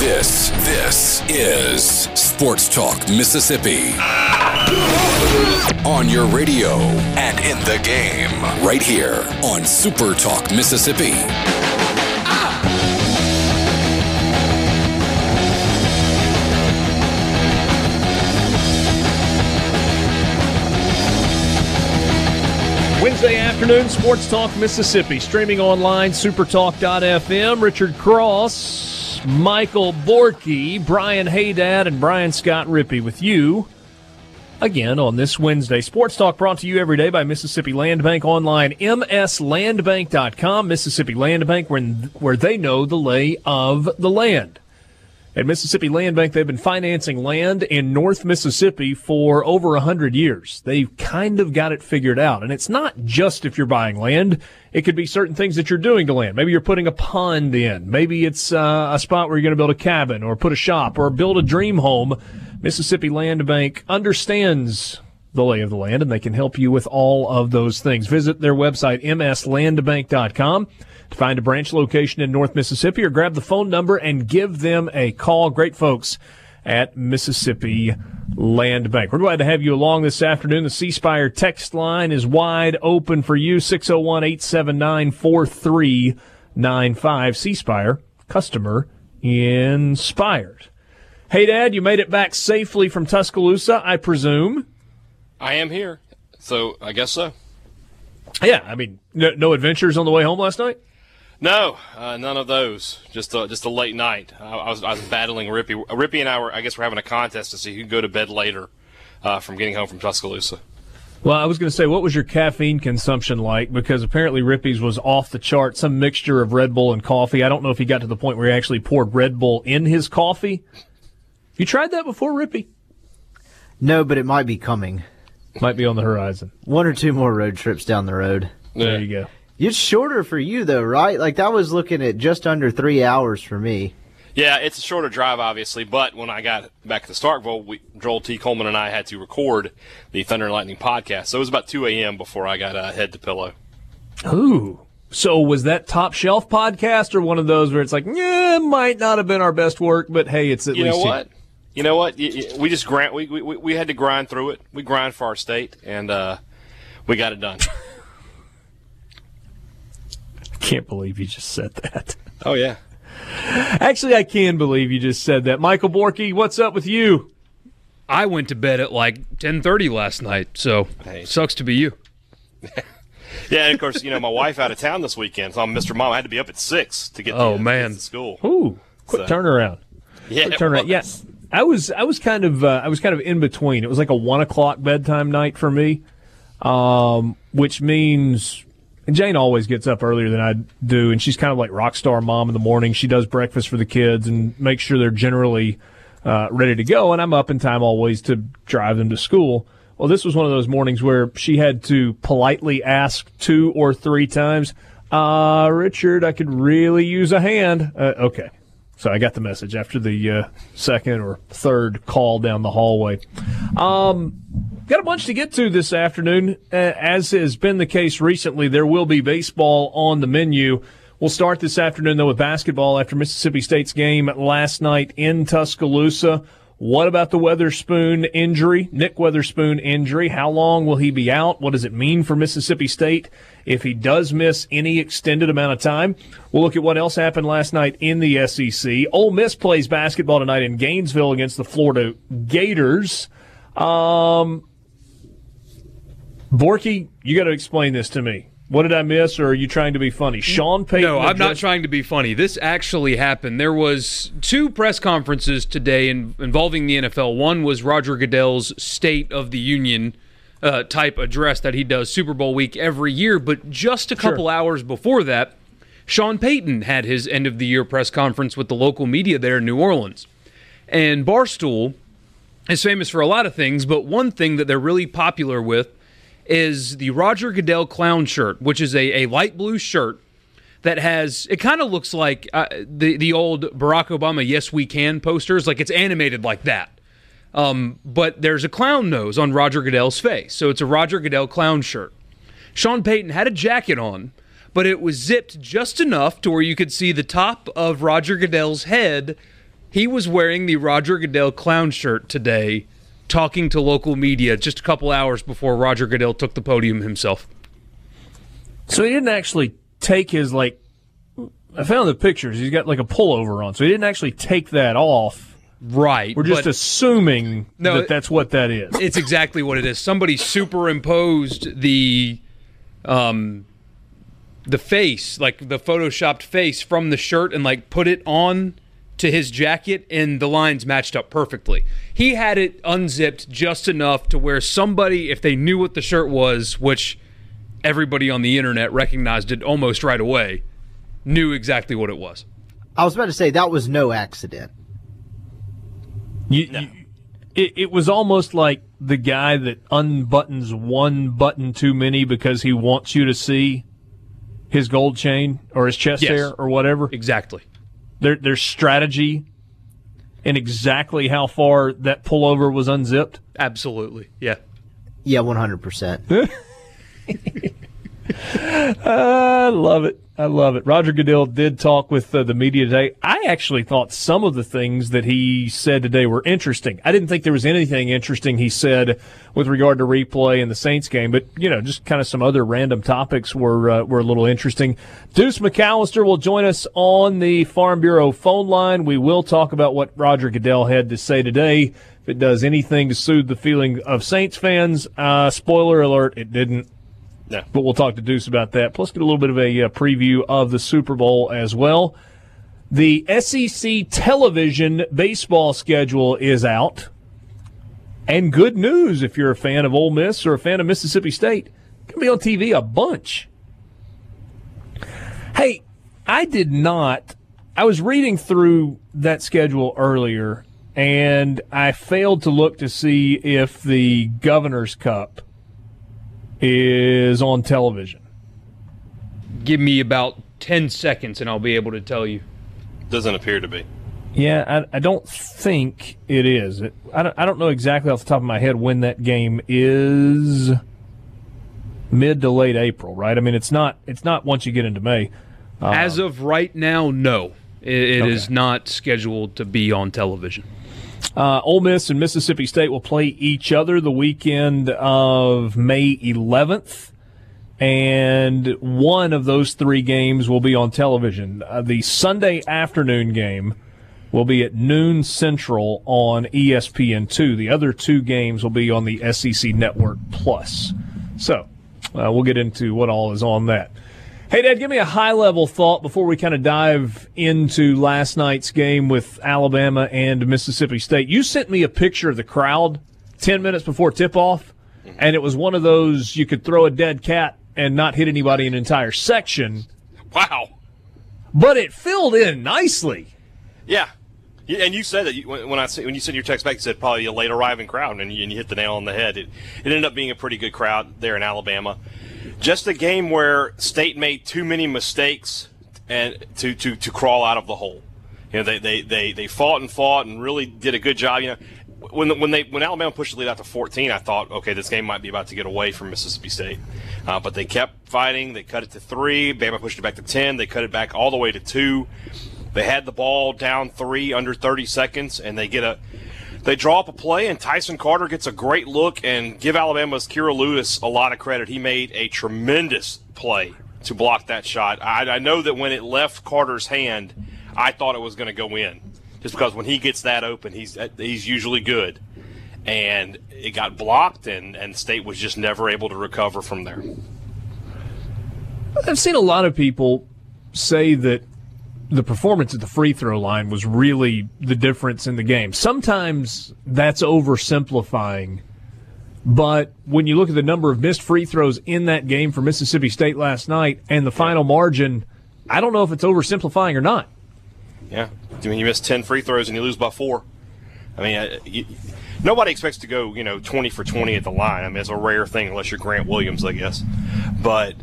This, this is Sports Talk Mississippi. On your radio and in the game, right here on Super Talk Mississippi. Wednesday afternoon, Sports Talk Mississippi, streaming online, supertalk.fm. Richard Cross, Michael Borky, Brian Hadad, and Brian Scott Rippee with you again on this Wednesday. Sports Talk brought to you every day by Mississippi Land Bank online, mslandbank.com. Mississippi Land Bank, where, where they know the lay of the land. At Mississippi Land Bank, they've been financing land in North Mississippi for over a hundred years. They've kind of got it figured out. And it's not just if you're buying land. It could be certain things that you're doing to land. Maybe you're putting a pond in. Maybe it's uh, a spot where you're going to build a cabin or put a shop or build a dream home. Mississippi Land Bank understands the lay of the land and they can help you with all of those things. Visit their website, mslandbank.com to find a branch location in North Mississippi or grab the phone number and give them a call. Great folks at Mississippi Land Bank. We're glad to have you along this afternoon. The C Spire text line is wide open for you 601 879 4395. C Spire, customer inspired. Hey, Dad, you made it back safely from Tuscaloosa, I presume. I am here, so I guess so. Yeah, I mean, no, no adventures on the way home last night. No, uh, none of those. Just a, just a late night. I, I, was I was battling Rippee. Rippee and I were I guess we're having a contest to see who could go to bed later uh, from getting home from Tuscaloosa. Well, I was going to say, what was your caffeine consumption like? Because apparently Rippee's was off the chart, some mixture of Red Bull and coffee. I don't know if he got to the point where he actually poured Red Bull in his coffee. You tried that before, Rippee? No, but it might be coming. Might be on the horizon. One or two more road trips down the road. There you go. It's shorter for you though, right? Like that was looking at just under three hours for me. Yeah, it's a shorter drive, obviously. But when I got back to Starkville, we, Joel T. Coleman and I had to record the Thunder and Lightning podcast. So it was about 2 a.m. before I got uh, head to pillow. Ooh. So was that top shelf podcast or one of those where it's like, yeah, it might not have been our best work, but hey, it's at you least know what? You know what? We just grant We, we we had to grind through it. We grind for our state, and uh, we got it done. Can't believe you just said that. Oh yeah. Actually, I can believe you just said that. Michael Borky, what's up with you? I went to bed at like 10:30 last night, so Hey. sucks to be you. Yeah, and of course, you know, my wife out of town this weekend, so I'm Mr. Mom. I had to be up at six to get. Oh, the, man. to school. Ooh, quick So- turnaround. Yeah, Quick it turnaround. was. Yes, I was. I was kind of. Uh, I was kind of in between. It was like a one o'clock bedtime night for me, um, which means and Jane always gets up earlier than I do, and she's kind of like rock star mom in the morning. She does breakfast for the kids and makes sure they're generally uh, ready to go, and I'm up in time always to drive them to school. Well, this was one of those mornings where she had to politely ask two or three times, uh, Richard, I could really use a hand. Uh, okay. So I got the message after the uh, second or third call down the hallway. Um, got a bunch to get to this afternoon. Uh, as has been the case recently, there will be baseball on the menu. We'll start this afternoon, though, with basketball after Mississippi State's game last night in Tuscaloosa. What about the Weatherspoon injury? Nick Weatherspoon injury. How long will he be out? What does it mean for Mississippi State if he does miss any extended amount of time? We'll look at what else happened last night in the SEC. Ole Miss plays basketball tonight in Gainesville against the Florida Gators. Um, Borky, you got to explain this to me. What did I miss, or are you trying to be funny? Sean Payton. No, I'm not trying to be funny. This actually happened. There was two press conferences today in, involving the NFL. One was Roger Goodell's State of the Union uh, type address that he does Super Bowl week every year, but just a couple hours before that, Sean Payton had his end of the year press conference with the local media there in New Orleans. And Barstool is famous for a lot of things, but one thing that they're really popular with is the Roger Goodell clown shirt, which is a, a light blue shirt that has it kind of looks like uh, the the old Barack Obama "Yes We Can" posters, like it's animated like that. Um, but there's a clown nose on Roger Goodell's face, so it's a Roger Goodell clown shirt. Sean Payton had a jacket on, but it was zipped just enough to where you could see the top of Roger Goodell's head. He was wearing the Roger Goodell clown shirt today, talking to local media just a couple hours before Roger Goodell took the podium himself. So he didn't actually take his like. I found the pictures. He's got like a pullover on, so he didn't actually take that off. Right. We're just assuming No, that that's what that is. it's exactly what it is. Somebody superimposed the um the face, like the photoshopped face from the shirt and like put it on to his jacket and the lines matched up perfectly. He had it unzipped just enough to where somebody if they knew what the shirt was, which everybody on the internet recognized it almost right away, knew exactly what it was. I was about to say that was no accident. You, you, it, it was almost like the guy that unbuttons one button too many because he wants you to see his gold chain or his chest Yes. hair or whatever. Exactly. Their their strategy and exactly how far that pullover was unzipped. Absolutely. Yeah. Yeah, 100%. I love it. I love it. Roger Goodell did talk with uh, the media today. I actually thought some of the things that he said today were interesting. I didn't think there was anything interesting he said with regard to replay in the Saints game, but you know, just kind of some other random topics were uh, were a little interesting. Deuce McAllister will join us on the Farm Bureau phone line. We will talk about what Roger Goodell had to say today. If it does anything to soothe the feeling of Saints fans, uh, spoiler alert, it didn't But we'll talk to Deuce about that. Plus, get a little bit of a uh, preview of the Super Bowl as well. The SEC television baseball schedule is out. And good news if you're a fan of Ole Miss or a fan of Mississippi State. To be on TV a bunch. Hey, I did not. I was reading through that schedule earlier, and I failed to look to see if the Governor's Cup is on television. Give me about 10 seconds and I'll be able to tell you. Doesn't appear to be. Yeah, I, I don't think it is. It, I, don't, I don't know exactly off the top of my head when that game is. Mid to late April, right? I mean, it's not. It's not once you get into May. Uh, As of right now, no. It, it is Okay. not scheduled to be on television. Uh, Ole Miss and Mississippi State will play each other the weekend of May 11th, and one of those three games will be on television. Uh, the Sunday afternoon game will be at noon Central on E ESPN2. The other two games will be on the SEC Network Plus. So uh, we'll get into what all is on that. Hey, Dad, give me a high level thought before we kind of dive into last night's game with Alabama and Mississippi State. You sent me a picture of the crowd 10 minutes before tip off, mm-hmm. and it was one of those you could throw a dead cat and not hit anybody in an entire section, Wow. but it filled in nicely. Yeah. And you said that you, when I said- when you sent your text back, you said probably a late arriving crowd, and you, and you hit the nail on the head. It, it ended up being a pretty good crowd there in Alabama. Just a game where State made too many mistakes and to, to, to crawl out of the hole. You know, they, they, they, they fought and fought and really did a good job. You know, when when they when Alabama pushed the lead out to 14, I thought, okay, this game might be about to get away from Mississippi State, uh, but they kept fighting. They cut it to three. Bama pushed it back to 10. They cut it back all the way to two. They had the ball down three under 30 seconds, and they get a they draw up a play, and Tyson Carter gets a great look and give Alabama's Kira Lewis a lot of credit. He made a tremendous play to block that shot. I, I know that when it left Carter's hand, I thought it was going to go in, just because when he gets that open, he's uh, he's usually good. And it got blocked, and, and State was just never able to recover from there. I've seen a lot of people say that the performance at the free throw line was really the difference in the game. Sometimes that's oversimplifying, but when you look at the number of missed free throws in that game for Mississippi State last night and the final margin, I don't know if it's oversimplifying or not. Yeah, I mean, you miss ten free throws and you lose by four. I mean, uh, you, nobody expects to go, you know, 20 for 20 at the line. I mean, it's a rare thing unless you're Grant Williams, I guess. But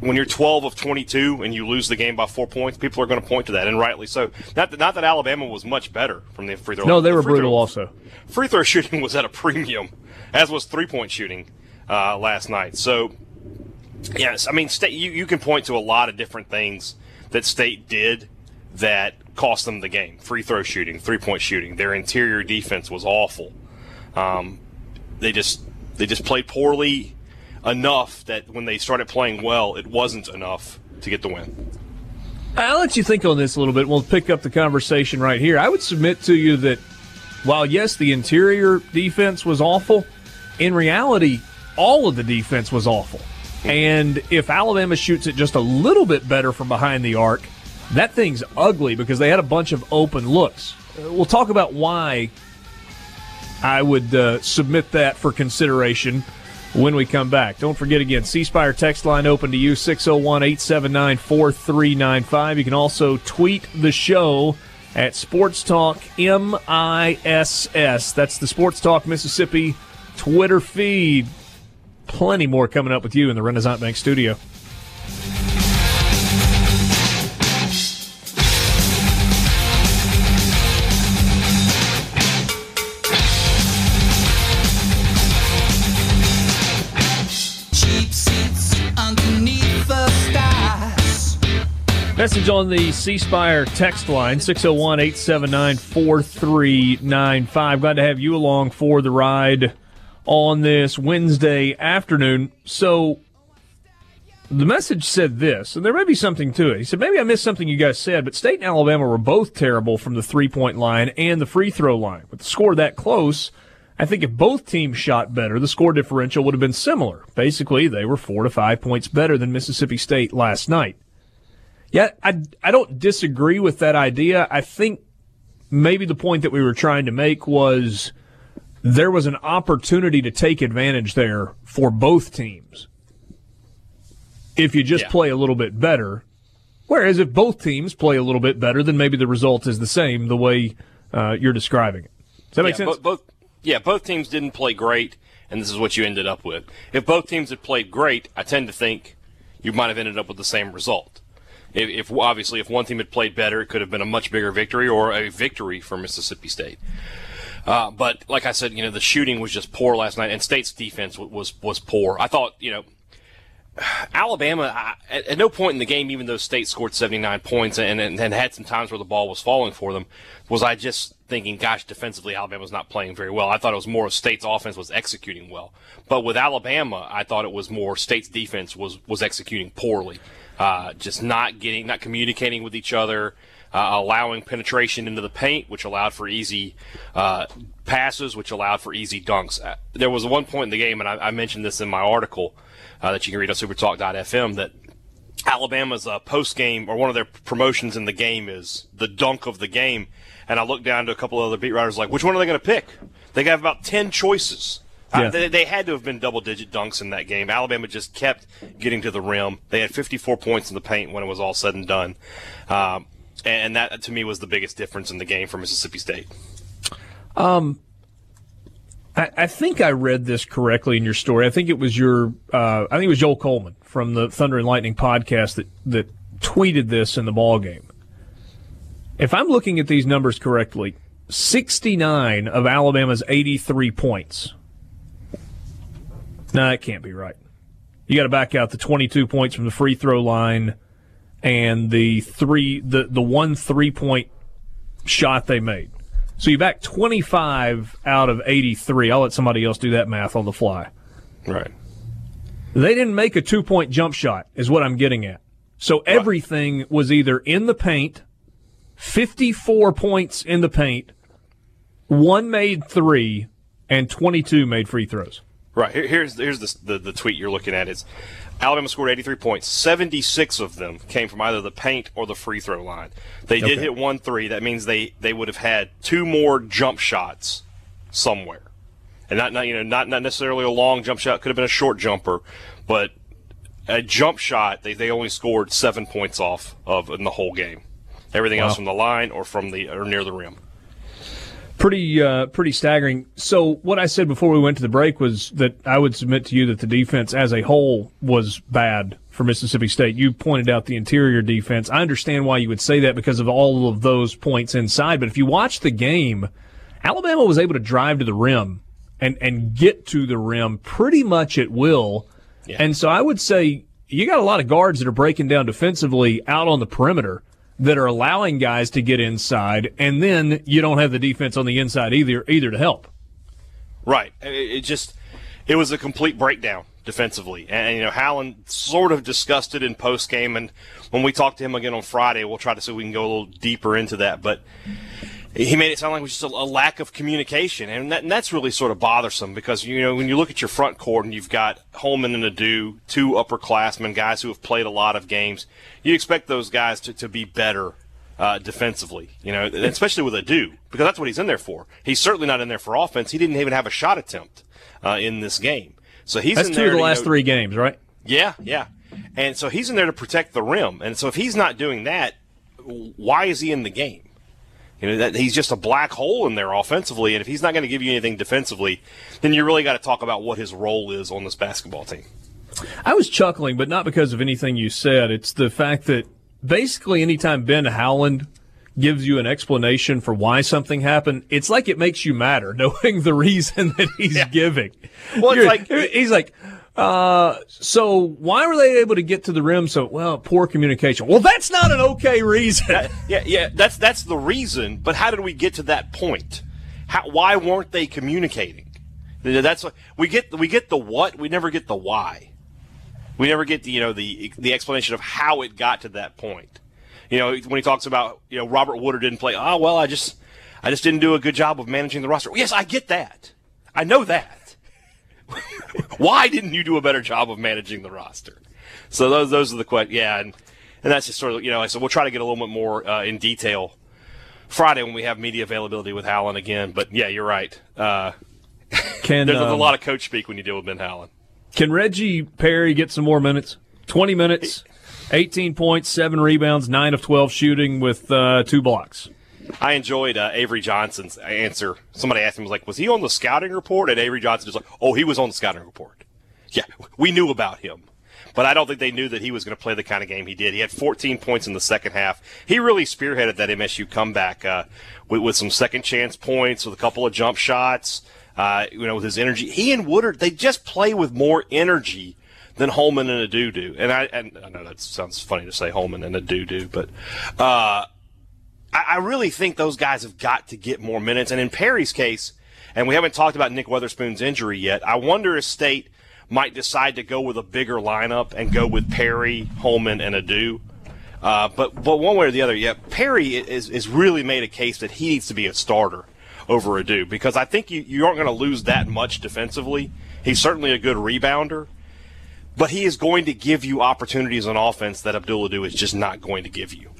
when you're 12 of 22 and you lose the game by four points, people are going to point to that, and rightly so. Not that, not that Alabama was much better from the free throw. No, they were free brutal throw, also. Free throw shooting was at a premium, as was three point shooting uh, last night. So, yes, I mean, state, you, you can point to a lot of different things that State did that cost them the game. Free throw shooting, three point shooting. Their interior defense was awful. Um, they just they just played poorly enough that when they started playing well, it wasn't enough to get the win. I'll let you think on this a little bit. We'll pick up the conversation right here. I would submit to you that while, yes, the interior defense was awful, in reality, all of the defense was awful. And if Alabama shoots it just a little bit better from behind the arc, that thing's ugly because they had a bunch of open looks. We'll talk about why I would uh, submit that for consideration when we come back. Don't forget again, C text line open to you 601 879 4395. You can also tweet the show at Sports Talk MISS. That's the Sports Talk Mississippi Twitter feed. Plenty more coming up with you in the Renaissance Bank studio. Message on the C Spire text line 601 879 4395. Glad to have you along for the ride on this Wednesday afternoon. So, the message said this, and there may be something to it. He said, maybe I missed something you guys said, but State and Alabama were both terrible from the three point line and the free throw line. With the score that close, I think if both teams shot better, the score differential would have been similar. Basically, they were four to five points better than Mississippi State last night. Yeah, I, I don't disagree with that idea. I think maybe the point that we were trying to make was there was an opportunity to take advantage there for both teams if you just Yeah. play a little bit better. Whereas if both teams play a little bit better, then maybe the result is the same the way uh, you're describing it. Does that make yeah, sense? bo- both, yeah, both teams didn't play great, and this is what you ended up with. If both teams had played great, I tend to think you might have ended up with the same result. If, if obviously if one team had played better, it could have been a much bigger victory or a victory for Mississippi State. Uh, but like I said, you know, the shooting was just poor last night, and State's defense wa- was was poor. I thought, you know, Alabama, I, at, at no point in the game, even though State scored 79 points and, and, and had some times where the ball was falling for them, was I just thinking, gosh, defensively, Alabama's not playing very well. I thought it was more State's offense was executing well. But with Alabama, I thought it was more State's defense was, was executing poorly. Uh, just not getting, not communicating with each other, uh, allowing penetration into the paint, which allowed for easy uh, passes, which allowed for easy dunks. Uh, there was one point in the game, and I, I mentioned this in my article uh, that you can read on supertalk.fm, that Alabama's uh, post game or one of their promotions in the game is the dunk of the game. And I looked down to a couple of other beat writers like, which one are they going to pick? They have about 10 choices. Uh, they, they had to have been double digit dunks in that game. Alabama just kept getting to the rim. They had 54 points in the paint when it was all said and done. Um, and that, to me, was the biggest difference in the game for Mississippi State. I, I think I read this correctly in your story. I think it was your, uh, I think it was Joel Coleman from the Thunder and Lightning podcast that, that tweeted this in the ball game. If I'm looking at these numbers correctly, 69 of Alabama's 83 points. No, that can't be right. You got to back out the 22 points from the free throw line and the three, the, the one three point shot they made. So you back 25 out of 83. I'll let somebody else do that math on the fly. Right. They didn't make a two point jump shot, is what I'm getting at. So everything was either in the paint, 54 points in the paint, one made three, and 22 made free throws. Right. Here, here's here's the, the the tweet you're looking at is Alabama scored 83 points. 76 of them came from either the paint or the free throw line. They did Okay. hit one three. That means they they would have had two more jump shots somewhere, and not not you know not not necessarily a long jump shot. Could have been a short jumper, but a jump shot. They they only scored seven points off of in the whole game. Everything else from the line or from the or near the rim. Pretty, uh, pretty staggering. So, what I said before we went to the break was that I would submit to you that the defense as a whole was bad for Mississippi State. You pointed out the interior defense. I understand why you would say that because of all of those points inside. But if you watch the game, Alabama was able to drive to the rim and, and get to the rim pretty much at will. And so I would say you got a lot of guards that are breaking down defensively out on the perimeter that are allowing guys to get inside, and then you don't have the defense on the inside either either to help. Right. It, just it was a complete breakdown defensively, and you know Howland sort of discussed it in post game, and when we talk to him again on Friday, we'll try to see if we can go a little deeper into that, but. He made it sound like it was just a, a lack of communication, and, that, and that's really sort of bothersome because you know when you look at your front court and you've got Holman and Ado, two upperclassmen, guys who have played a lot of games, you expect those guys to, to be better uh, defensively, you know, especially with Ado, because that's what he's in there for. He's certainly not in there for offense. He didn't even have a shot attempt uh, in this game, so he's That's in two there of the to, you last know- three games, right? Yeah, yeah, and so he's in there to protect the rim, and so if he's not doing that, why is he in the game? You know, that he's just a black hole in there offensively, and if he's not going to give you anything defensively, then you really got to talk about what his role is on this basketball team. I was chuckling, but not because of anything you said. It's the fact that basically anytime Ben Howland gives you an explanation for why something happened, it's like it makes you matter knowing the reason that he's giving. Well, it's You're- like- he's like, uh, so why were they able to get to the rim? So, well, poor communication. Well, that's not an okay reason. Yeah, yeah, that's that's the reason. But how did we get to that point? How, why weren't they communicating? That's what we get. We get the what. We never get the why. We never get the you know the the explanation of how it got to that point. You know when he talks about you know Robert Woodard didn't play. Oh well, I just I just didn't do a good job of managing the roster. Yes, I get that. I know that. why didn't you do a better job of managing the roster? So those those are the questions. Yeah, and and that's just sort of you know. So we'll try to get a little bit more uh, in detail Friday when we have media availability with Howland again. But yeah, you're right. Uh, Can there's a um, lot of coach speak when you deal with Ben Howland. Can Reggie Perry get some more minutes? 20 minutes, 18 points, 7 rebounds, 9 of 12 shooting with uh, two blocks. I enjoyed uh, Avery Johnson's answer. Somebody asked him, was like, was he on the scouting report? And Avery Johnson was like, oh, he was on the scouting report. Yeah, we knew about him. But I don't think they knew that he was going to play the kind of game he did. He had 14 points in the second half. He really spearheaded that MSU comeback uh, with, with some second chance points, with a couple of jump shots. Uh, you know, with his energy, he and Woodard they just play with more energy than Holman and Ado do. And I, and I know that sounds funny to say Holman and a doo doo, but uh, I, I really think those guys have got to get more minutes. And in Perry's case, and we haven't talked about Nick Weatherspoon's injury yet, I wonder if State might decide to go with a bigger lineup and go with Perry, Holman, and Ado. Uh, but but one way or the other, yeah, Perry is is really made a case that he needs to be a starter over Ado because I think you, you aren't going to lose that much defensively. He's certainly a good rebounder, but he is going to give you opportunities on offense that Abdul Ado is just not going to give you.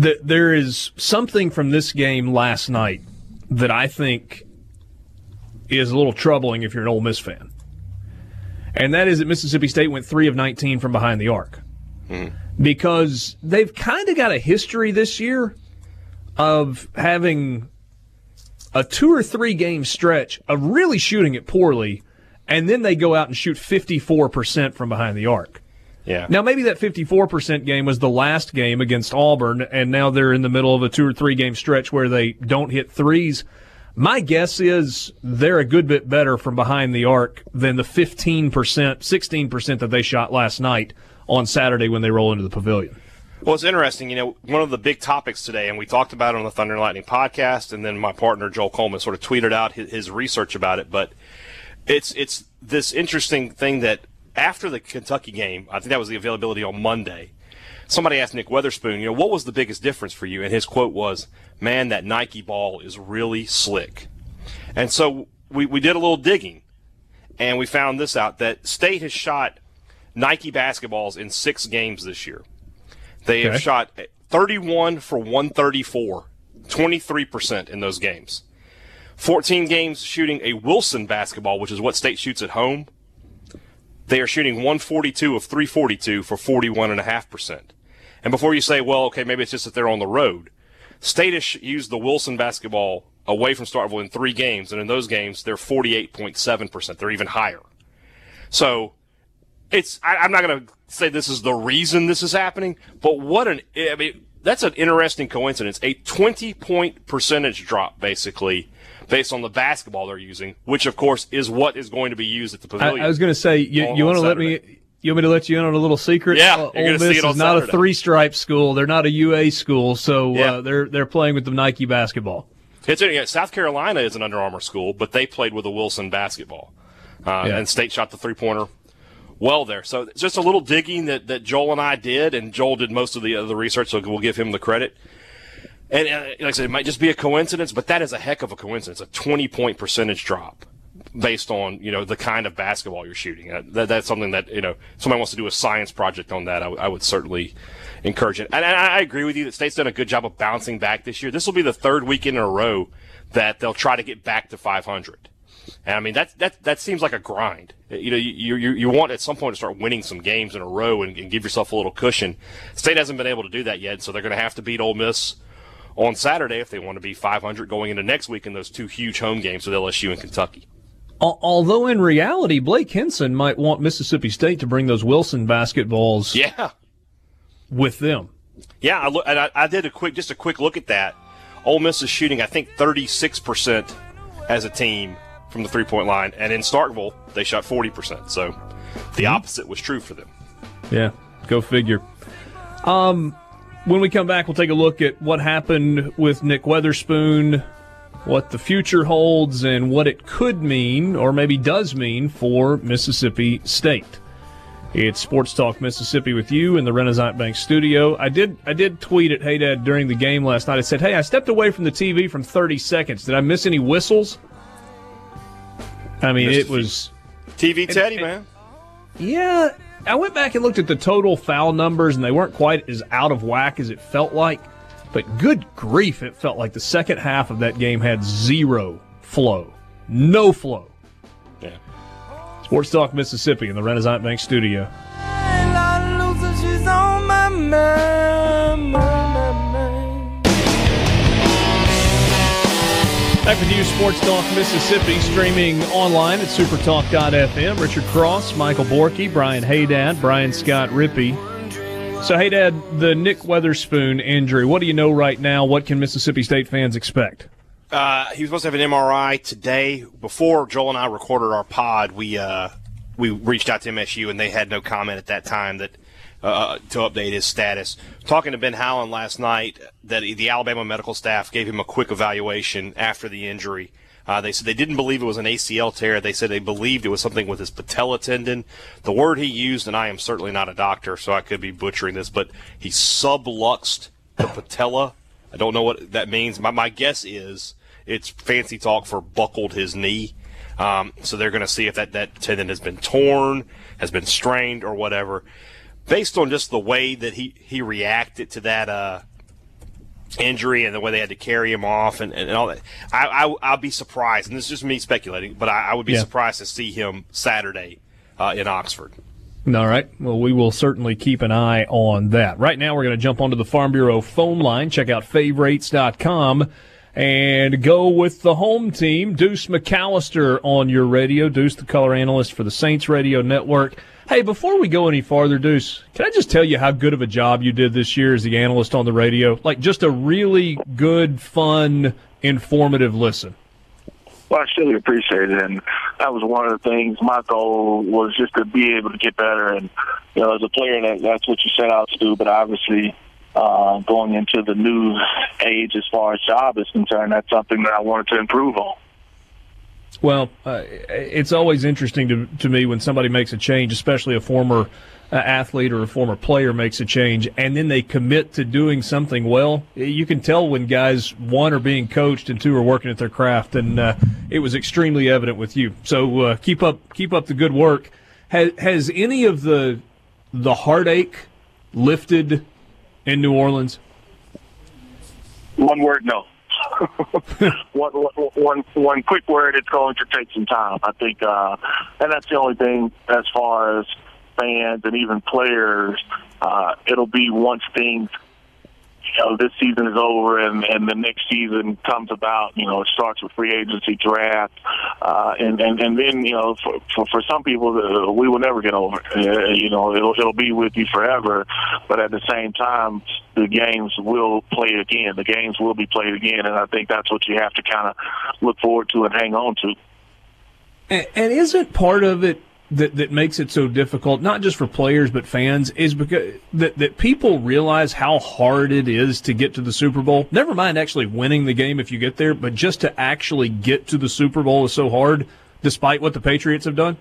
Th- there is something from this game last night that I think is a little troubling if you're an Ole Miss fan. And that is that Mississippi State went 3 of 19 from behind the arc. Hmm. Because they've kind of got a history this year of having a two or three game stretch of really shooting it poorly, and then they go out and shoot 54% from behind the arc. Yeah. Now, maybe that 54% game was the last game against Auburn, and now they're in the middle of a two or three game stretch where they don't hit threes. My guess is they're a good bit better from behind the arc than the 15%, 16% that they shot last night on Saturday when they roll into the pavilion. Well, it's interesting. You know, one of the big topics today, and we talked about it on the Thunder and Lightning podcast, and then my partner Joel Coleman sort of tweeted out his, his research about it. But it's it's this interesting thing that after the Kentucky game, I think that was the availability on Monday. Somebody asked Nick Weatherspoon, you know, what was the biggest difference for you? And his quote was, "Man, that Nike ball is really slick." And so we we did a little digging, and we found this out that State has shot Nike basketballs in six games this year. They have shot 31 for 134, 23% in those games. 14 games shooting a Wilson basketball, which is what State shoots at home. They are shooting 142 of 342 for 41.5%. And before you say, well, okay, maybe it's just that they're on the road, State has used the Wilson basketball away from Starkville in three games, and in those games, they're 48.7%. They're even higher. So it's, I, I'm not going to say this is the reason this is happening, but what an, I mean, that's an interesting coincidence. A 20 point percentage drop, basically, based on the basketball they're using, which of course is what is going to be used at the I, pavilion. I was going to say, you, you want to let me. You want me to let you in on a little secret? Yeah, Uh, you're Ole Miss is not Saturday. a three stripe school. They're not a UA school, so Yeah. uh, they're they're playing with the Nike basketball. It's yeah, South Carolina is an Under Armour school, but they played with the Wilson basketball, uh, Yeah. and State shot the three pointer well there. So just a little digging that, that Joel and I did, and Joel did most of the uh, the research, so we'll give him the credit. And uh, like I said, it might just be a coincidence, but that is a heck of a coincidence. A twenty point percentage drop based on you know the kind of basketball you're shooting. Uh, that, that's something that you know somebody wants to do a science project on that. I, w- I would certainly encourage it. And, and I agree with you that State's done a good job of bouncing back this year. This will be the third weekend in a row that they'll try to get back to 500. And I mean that that that seems like a grind. You know, you you you want at some point to start winning some games in a row and, and give yourself a little cushion. State hasn't been able to do that yet, so they're going to have to beat Ole Miss on Saturday if they want to be 500 going into next week in those two huge home games with LSU and Kentucky. Although in reality, Blake Hinson might want Mississippi State to bring those Wilson basketballs Yeah, with them. yeah. I look, and I, I did a quick just a quick look at that. Ole Miss is shooting, I think, 36 percent as a team from the three point line, and in Starkville they shot 40 percent. So the opposite was true for them. Yeah, go figure. Um, when we come back, we'll take a look at what happened with Nick Weatherspoon, what the future holds, and what it could mean, or maybe does mean, for Mississippi State. It's Sports Talk Mississippi with you in the Renaissance Bank studio. I did I did tweet at Hey Dad during the game last night. I said, "Hey, I stepped away from the TV from 30 seconds. Did I miss any whistles?" I mean, Missed it was TV Teddy, man. yeah, I went back and looked at the total foul numbers, and they weren't quite as out of whack as it felt like. But good grief, it felt like the second half of that game had zero flow, no flow. Yeah. Sports Talk Mississippi in the Renaissance Bank studio. Back with you, Sports Talk Mississippi, streaming online at supertalk.fm. Richard Cross, Michael Borky, Brian Hadad, Brian Scott Rippee. So, Hadad, the Nick Weatherspoon injury, what do you know right now? What can Mississippi State fans expect? Uh, he was supposed to have an MRI today. Before Joel and I recorded our pod, we uh, we reached out to MSU and they had no comment at that time that uh, to update his status. Talking to Ben Howland last night, that the Alabama medical staff gave him a quick evaluation after the injury. Uh, they said they didn't believe it was an ACL tear. They said they believed it was something with his patella tendon. The word he used, and I am certainly not a doctor, so I could be butchering this, but he subluxed the patella. I don't know what that means. My, my guess is it's fancy talk for buckled his knee. Um, so they're going to see if that, that tendon has been torn, has been strained, or whatever. Based on just the way that he, he reacted to that uh, injury and the way they had to carry him off and, and all that, I, I, I'll be surprised. And this is just me speculating, but I, I would be Yeah. surprised to see him Saturday uh, in Oxford. All right. Well, we will certainly keep an eye on that. Right now, we're going to jump onto the Farm Bureau phone line. Check out favorites.com and go with the home team. Deuce McAllister on your radio. Deuce, the color analyst for the Saints Radio Network. Hey, before we go any farther, Deuce, can I just tell you how good of a job you did this year as the analyst on the radio? Like, just a really good, fun, informative listen. Well, I surely appreciate it, and that was one of the things. My goal was just to be able to get better, and you know, as a player, that that's what you set out to do. But obviously, uh, going into the new age as far as job is concerned, that's something that I wanted to improve on. Well, uh, it's always interesting to, to me when somebody makes a change, especially a former uh, athlete or a former player makes a change, and then they commit to doing something well. You can tell when guys, one, are being coached and two, are working at their craft, and uh, it was extremely evident with you. So uh, keep up keep up the good work. Has, has any of the the heartache lifted in New Orleans? One word, no. one, one, one, quick word. It's going to take some time. I think, uh, and that's the only thing as far as fans and even players. Uh, it'll be once things you know, this season is over and, and the next season comes about, you know, it starts with free agency draft. Uh, and, and, and then, you know, for, for, for some people, uh, we will never get over it. Uh, you know, it'll, it'll be with you forever. But at the same time, the games will play again. The games will be played again. And I think that's what you have to kind of look forward to and hang on to. And, and isn't part of it that, that makes it so difficult, not just for players but fans, is because that, that people realize how hard it is to get to the Super Bowl. Never mind actually winning the game if you get there, but just to actually get to the Super Bowl is so hard, despite what the Patriots have done.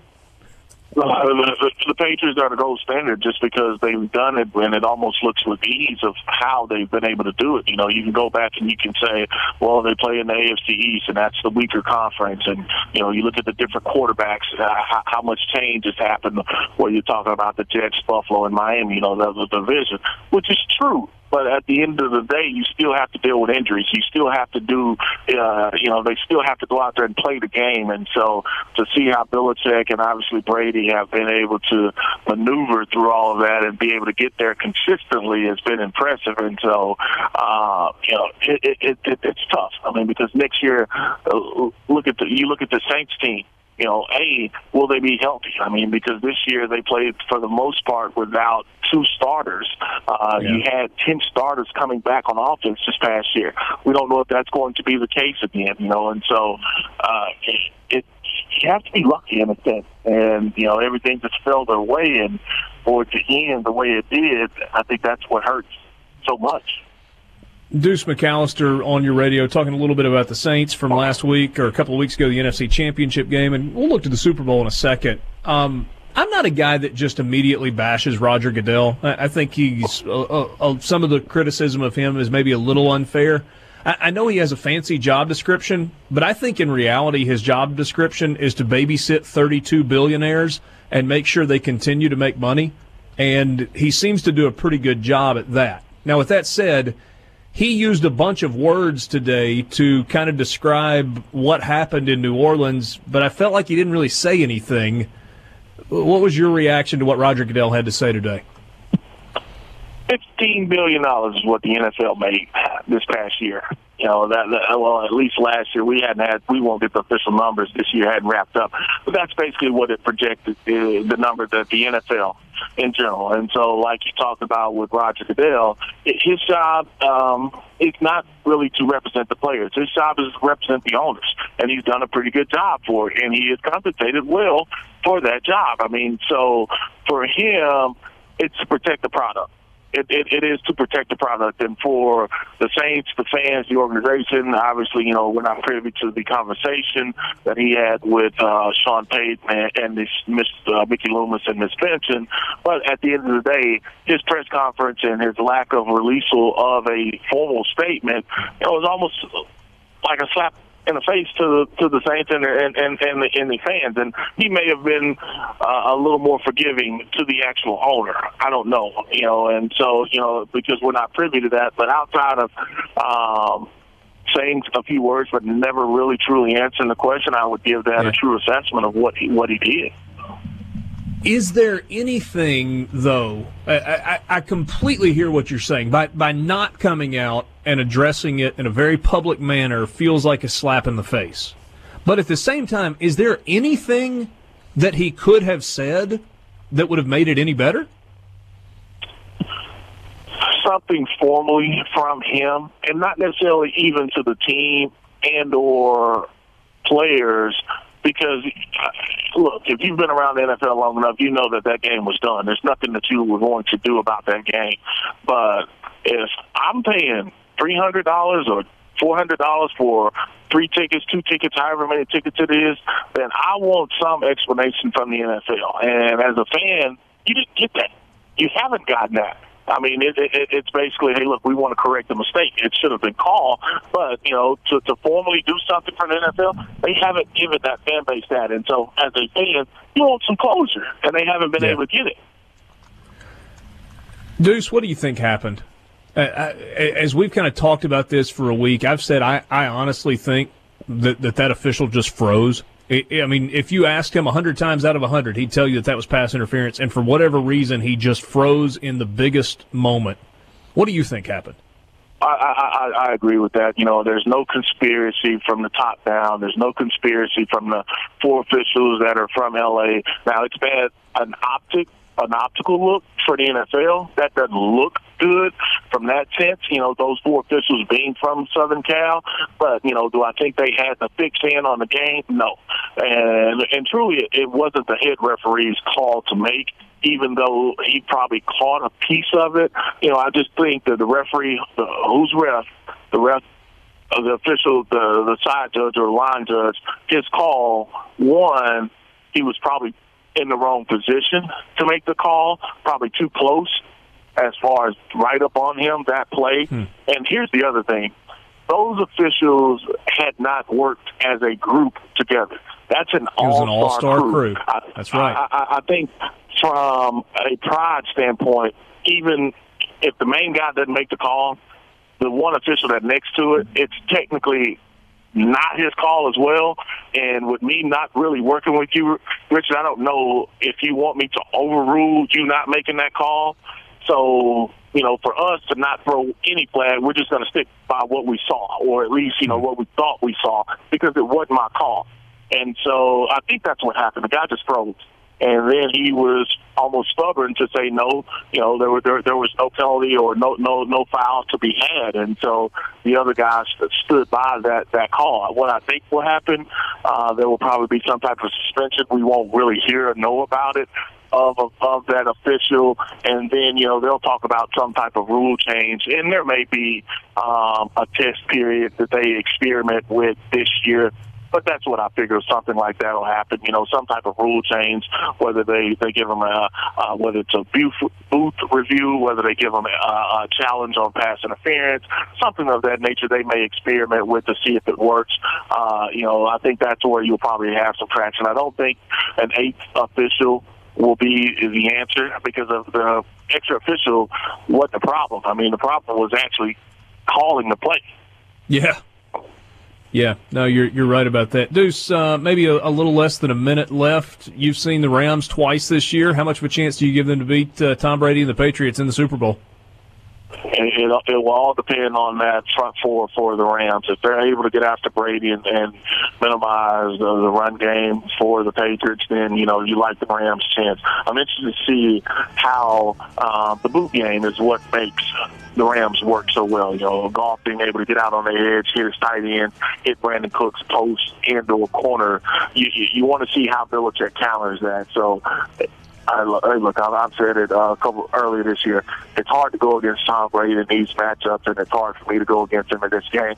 Uh, the, the Patriots are the gold standard just because they've done it and it almost looks with ease of how they've been able to do it. You know, you can go back and you can say, well, they play in the AFC East and that's the weaker conference. And, you know, you look at the different quarterbacks, uh, how, how much change has happened where you're talking about the Jets, Buffalo, and Miami, you know, the, the division, which is true. But at the end of the day, you still have to deal with injuries. You still have to do, uh, you know, they still have to go out there and play the game. And so to see how Belichick and obviously Brady have been able to maneuver through all of that and be able to get there consistently has been impressive. And so, uh, you know, it, it, it, it, it's tough. I mean, because next year, uh, look at the you look at the Saints team you know, A, will they be healthy? I mean, because this year they played for the most part without two starters. Uh, Yeah. You had 10 starters coming back on offense this past year. We don't know if that's going to be the case again, you know, and so uh, it, it you have to be lucky in a sense. And, you know, everything just fell their way. And for it to end the way it did, I think that's what hurts so much. Deuce McAllister on your radio talking a little bit about the Saints from last week or a couple of weeks ago, the NFC Championship game, and we'll look to the Super Bowl in a second. Um, I'm not a guy that just immediately bashes Roger Goodell. I, I think he's uh, uh, uh, some of the criticism of him is maybe a little unfair. I, I know he has a fancy job description, but I think in reality his job description is to babysit 32 billionaires and make sure they continue to make money. And he seems to do a pretty good job at that. Now, with that said, he used a bunch of words today to kind of describe what happened in New Orleans, but I felt like he didn't really say anything. What was your reaction to what Roger Goodell had to say today? Fifteen billion dollars is what the NFL made this past year. You know that, that well, at least last year we hadn't had. We won't get the official numbers this year hadn't wrapped up, but that's basically what it projected uh, the number that the NFL in general. And so, like you talked about with Roger Goodell, his job um, is not really to represent the players. His job is to represent the owners, and he's done a pretty good job for it, and he is compensated well for that job. I mean, so for him, it's to protect the product it, it, it is to protect the product. And for the Saints, the fans, the organization, obviously, you know, we're not privy to the conversation that he had with uh, Sean Payton and, and this Miss uh, Mickey Loomis and Miss Benson. But at the end of the day, his press conference and his lack of release of a formal statement, it was almost like a slap in the face to the to the Saints and and and, and, the, and the fans, and he may have been uh, a little more forgiving to the actual owner. I don't know, you know, and so you know because we're not privy to that. But outside of um, saying a few words, but never really truly answering the question, I would give that Yeah. a true assessment of what he what he did. Is there anything though? I, I, I completely hear what you're saying. By by not coming out and addressing it in a very public manner feels like a slap in the face. But at the same time, is there anything that he could have said that would have made it any better? something formally from him, and not necessarily even to the team and or players. Because look, if you've been around the NFL long enough, you know that that game was done. There's nothing that you were going to do about that game. But if I'm paying three hundred dollars or four hundred dollars for three tickets, two tickets, however many tickets it is, then I want some explanation from the NFL. And as a fan, you didn't get that. You haven't gotten that. I mean, it, it, it's basically, hey, look, we want to correct the mistake. It should have been called, but you know, to, to formally do something for the NFL, they haven't given that fan base that. And so, as a fan, you want some closure, and they haven't been Yeah. able to get it. Deuce, what do you think happened? Uh, I, as we've kind of talked about this for a week, I've said I, I honestly think that, that that official just froze. I mean, if you asked him 100 times out of 100, he'd tell you that that was pass interference, and for whatever reason, he just froze in the biggest moment. What do you think happened? I, I, I agree with that. You know, there's no conspiracy from the top down. There's no conspiracy from the four officials that are from LA. Now it's bad an optic an optical look for the NFL. That doesn't look good from that sense. You know, those four officials being from Southern Cal, but you know, do I think they had the fixed hand on the game? No, and and truly, it, it wasn't the head referee's call to make. Even though he probably caught a piece of it, you know, I just think that the referee, the, who's ref, the ref uh, the official, the the side judge or line judge, his call. One, he was probably in the wrong position to make the call, probably too close as far as right up on him that play. Hmm. And here's the other thing: those officials had not worked as a group together. That's an an all-star, all-star crew. I, That's right. I, I, I think from a pride standpoint, even if the main guy doesn't make the call, the one official that next to it, it's technically not his call as well. And with me not really working with you, Richard, I don't know if you want me to overrule you not making that call. So, you know, for us to not throw any flag, we're just going to stick by what we saw, or at least, you know, what we thought we saw, because it wasn't my call. And so I think that's what happened. The guy just froze. And then he was almost stubborn to say no. You know, there were there, there was no penalty or no no no foul to be had, and so the other guys stood by that that call. What I think will happen, uh, there will probably be some type of suspension. We won't really hear or know about it of of, of that official, and then you know they'll talk about some type of rule change, and there may be um, a test period that they experiment with this year. But that's what I figure. Something like that will happen. You know, some type of rule change, whether they they give them a uh, whether it's a booth, booth review, whether they give them a, a challenge on pass interference, something of that nature. They may experiment with to see if it works. Uh, you know, I think that's where you'll probably have some traction. I don't think an eighth official will be the answer because of the extra official wasn't the problem. I mean, the problem was actually calling the play. Yeah. Yeah, no, you're you're right about that. Deuce, uh, maybe a, a little less than a minute left. You've seen the Rams twice this year. How much of a chance do you give them to beat uh, Tom Brady and the Patriots in the Super Bowl? It, it, it will all depend on that front four for the Rams. If they're able to get after Brady and, and minimize the, the run game for the Patriots, then you know you like the Rams' chance. I'm interested to see how uh, the boot game is what makes the Rams work so well. You know, Goff being able to get out on the edge, hit his tight end, hit Brandin Cooks post and or corner. You, you, you want to see how Belichick counters that. So. I, look, I've, I've said it uh, a couple earlier this year. It's hard to go against Tom Brady in these matchups, and it's hard for me to go against him in this game.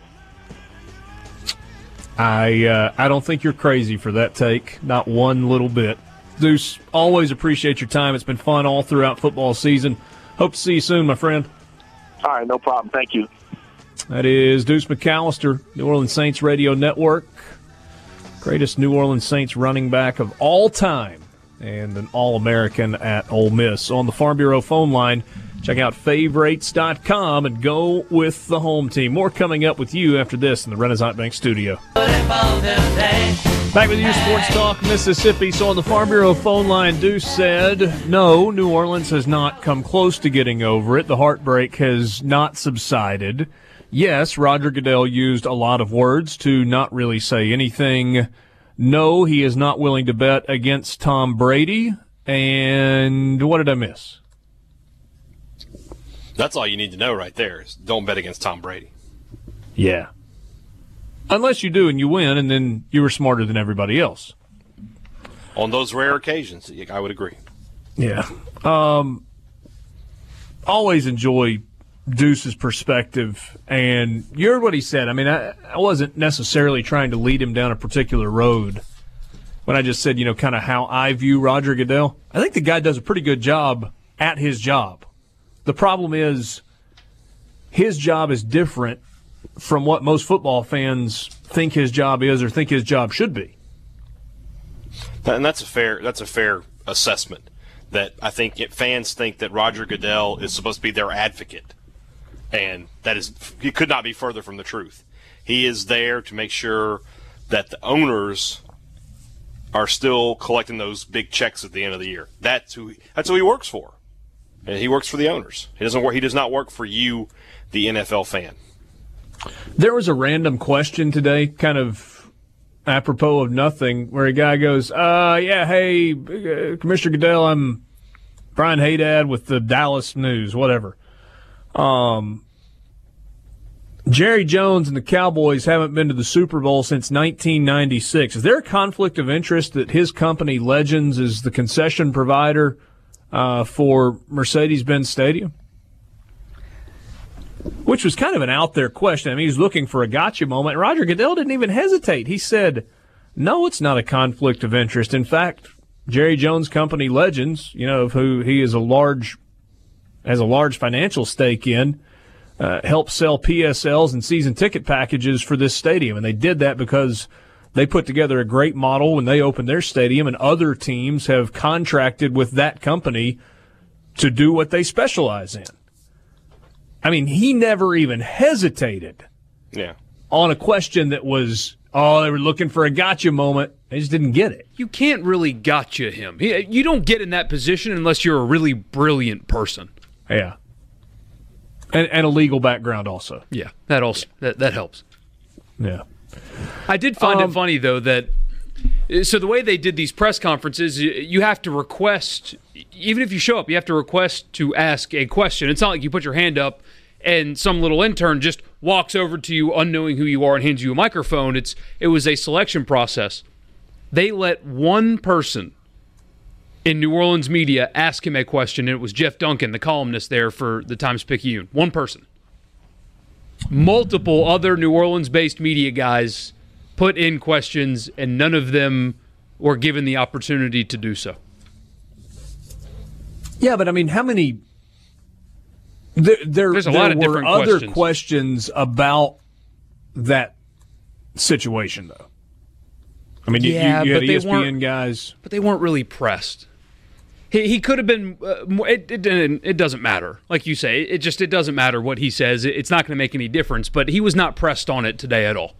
I uh, I don't think you're crazy for that take, not one little bit. Deuce, always appreciate your time. It's been fun all throughout football season. Hope to see you soon, my friend. All right, no problem. Thank you. That is Deuce McAllister, New Orleans Saints Radio Network, greatest New Orleans Saints running back of all time, and an All American at Ole Miss. On the Farm Bureau phone line, check out favorites.com and go with the home team. More coming up with you after this in the Renaissance Bank studio. Back with you, Sports Talk Mississippi. So on the Farm Bureau phone line, Deuce said, no, New Orleans has not come close to getting over it. The heartbreak has not subsided. Yes, Roger Goodell used a lot of words to not really say anything. No, he is not willing to bet against Tom Brady. And what did I miss? That's all you need to know right there. Is don't bet against Tom Brady. Yeah. Unless you do and you win, and then you were smarter than everybody else. On those rare occasions, I would agree. Yeah. Um, always enjoy Deuce's perspective. And you heard what he said. I mean, I, I wasn't necessarily trying to lead him down a particular road when I just said, you know, kind of how I view Roger Goodell. I think the guy does a pretty good job at his job. The problem is his job is different from what most football fans think his job is or think his job should be. And that's a fair that's a fair assessment. That I think fans think that Roger Goodell is supposed to be their advocate, and that is he could not be further from the truth. He is there to make sure that the owners are still collecting those big checks at the end of the year. That's who that's who he works for, And he works for the owners. He doesn't work. He does not work for you, the NFL fan. There was a random question today, kind of apropos of nothing, where a guy goes, "Uh, yeah, hey, uh, Commissioner Goodell, I'm Brian Hadad with the Dallas News, whatever." Um, Jerry Jones and the Cowboys haven't been to the Super Bowl since 1996. Is there a conflict of interest that his company, Legends, is the concession provider uh, for Mercedes-Benz Stadium? Which was kind of an out there question. I mean, he's looking for a gotcha moment. Roger Goodell didn't even hesitate. He said, "No, it's not a conflict of interest. In fact, Jerry Jones Company Legends, you know, of who he is a large has a large financial stake in." uh, help sell PSLs and season ticket packages for this stadium. And they did that because they put together a great model when they opened their stadium, and other teams have contracted with that company to do what they specialize in. I mean, he never even hesitated Yeah. on a question that was, oh, they were looking for a gotcha moment. They just didn't get it. You can't really gotcha him. You don't get in that position unless you're a really brilliant person. Yeah. And, and a legal background also. Yeah, that also that, that helps. Yeah. I did find Um, it funny though that so the way they did these press conferences, you- you have to request even if you show up, you have to request to ask a question. It's not like you put your hand up and some little intern just walks over to you unknowing who you are and hands you a microphone. It's it was a selection process. They let one person in New Orleans media ask him a question, and it was Jeff Duncan, the columnist there for the Times Picayune. One person multiple other New Orleans based media guys put in questions, and none of them were given the opportunity to do so. Yeah, but I mean, how many? There, there, There's a there lot of were different other questions. questions about that situation, though. I mean, you- Yeah, you, you had but ESPN weren't- guys. But they weren't really pressed. He, he could have been. Uh, more, it, it it doesn't matter, like you say. It just it doesn't matter what he says. It- it's not going to make any difference. But he was not pressed on it today at all.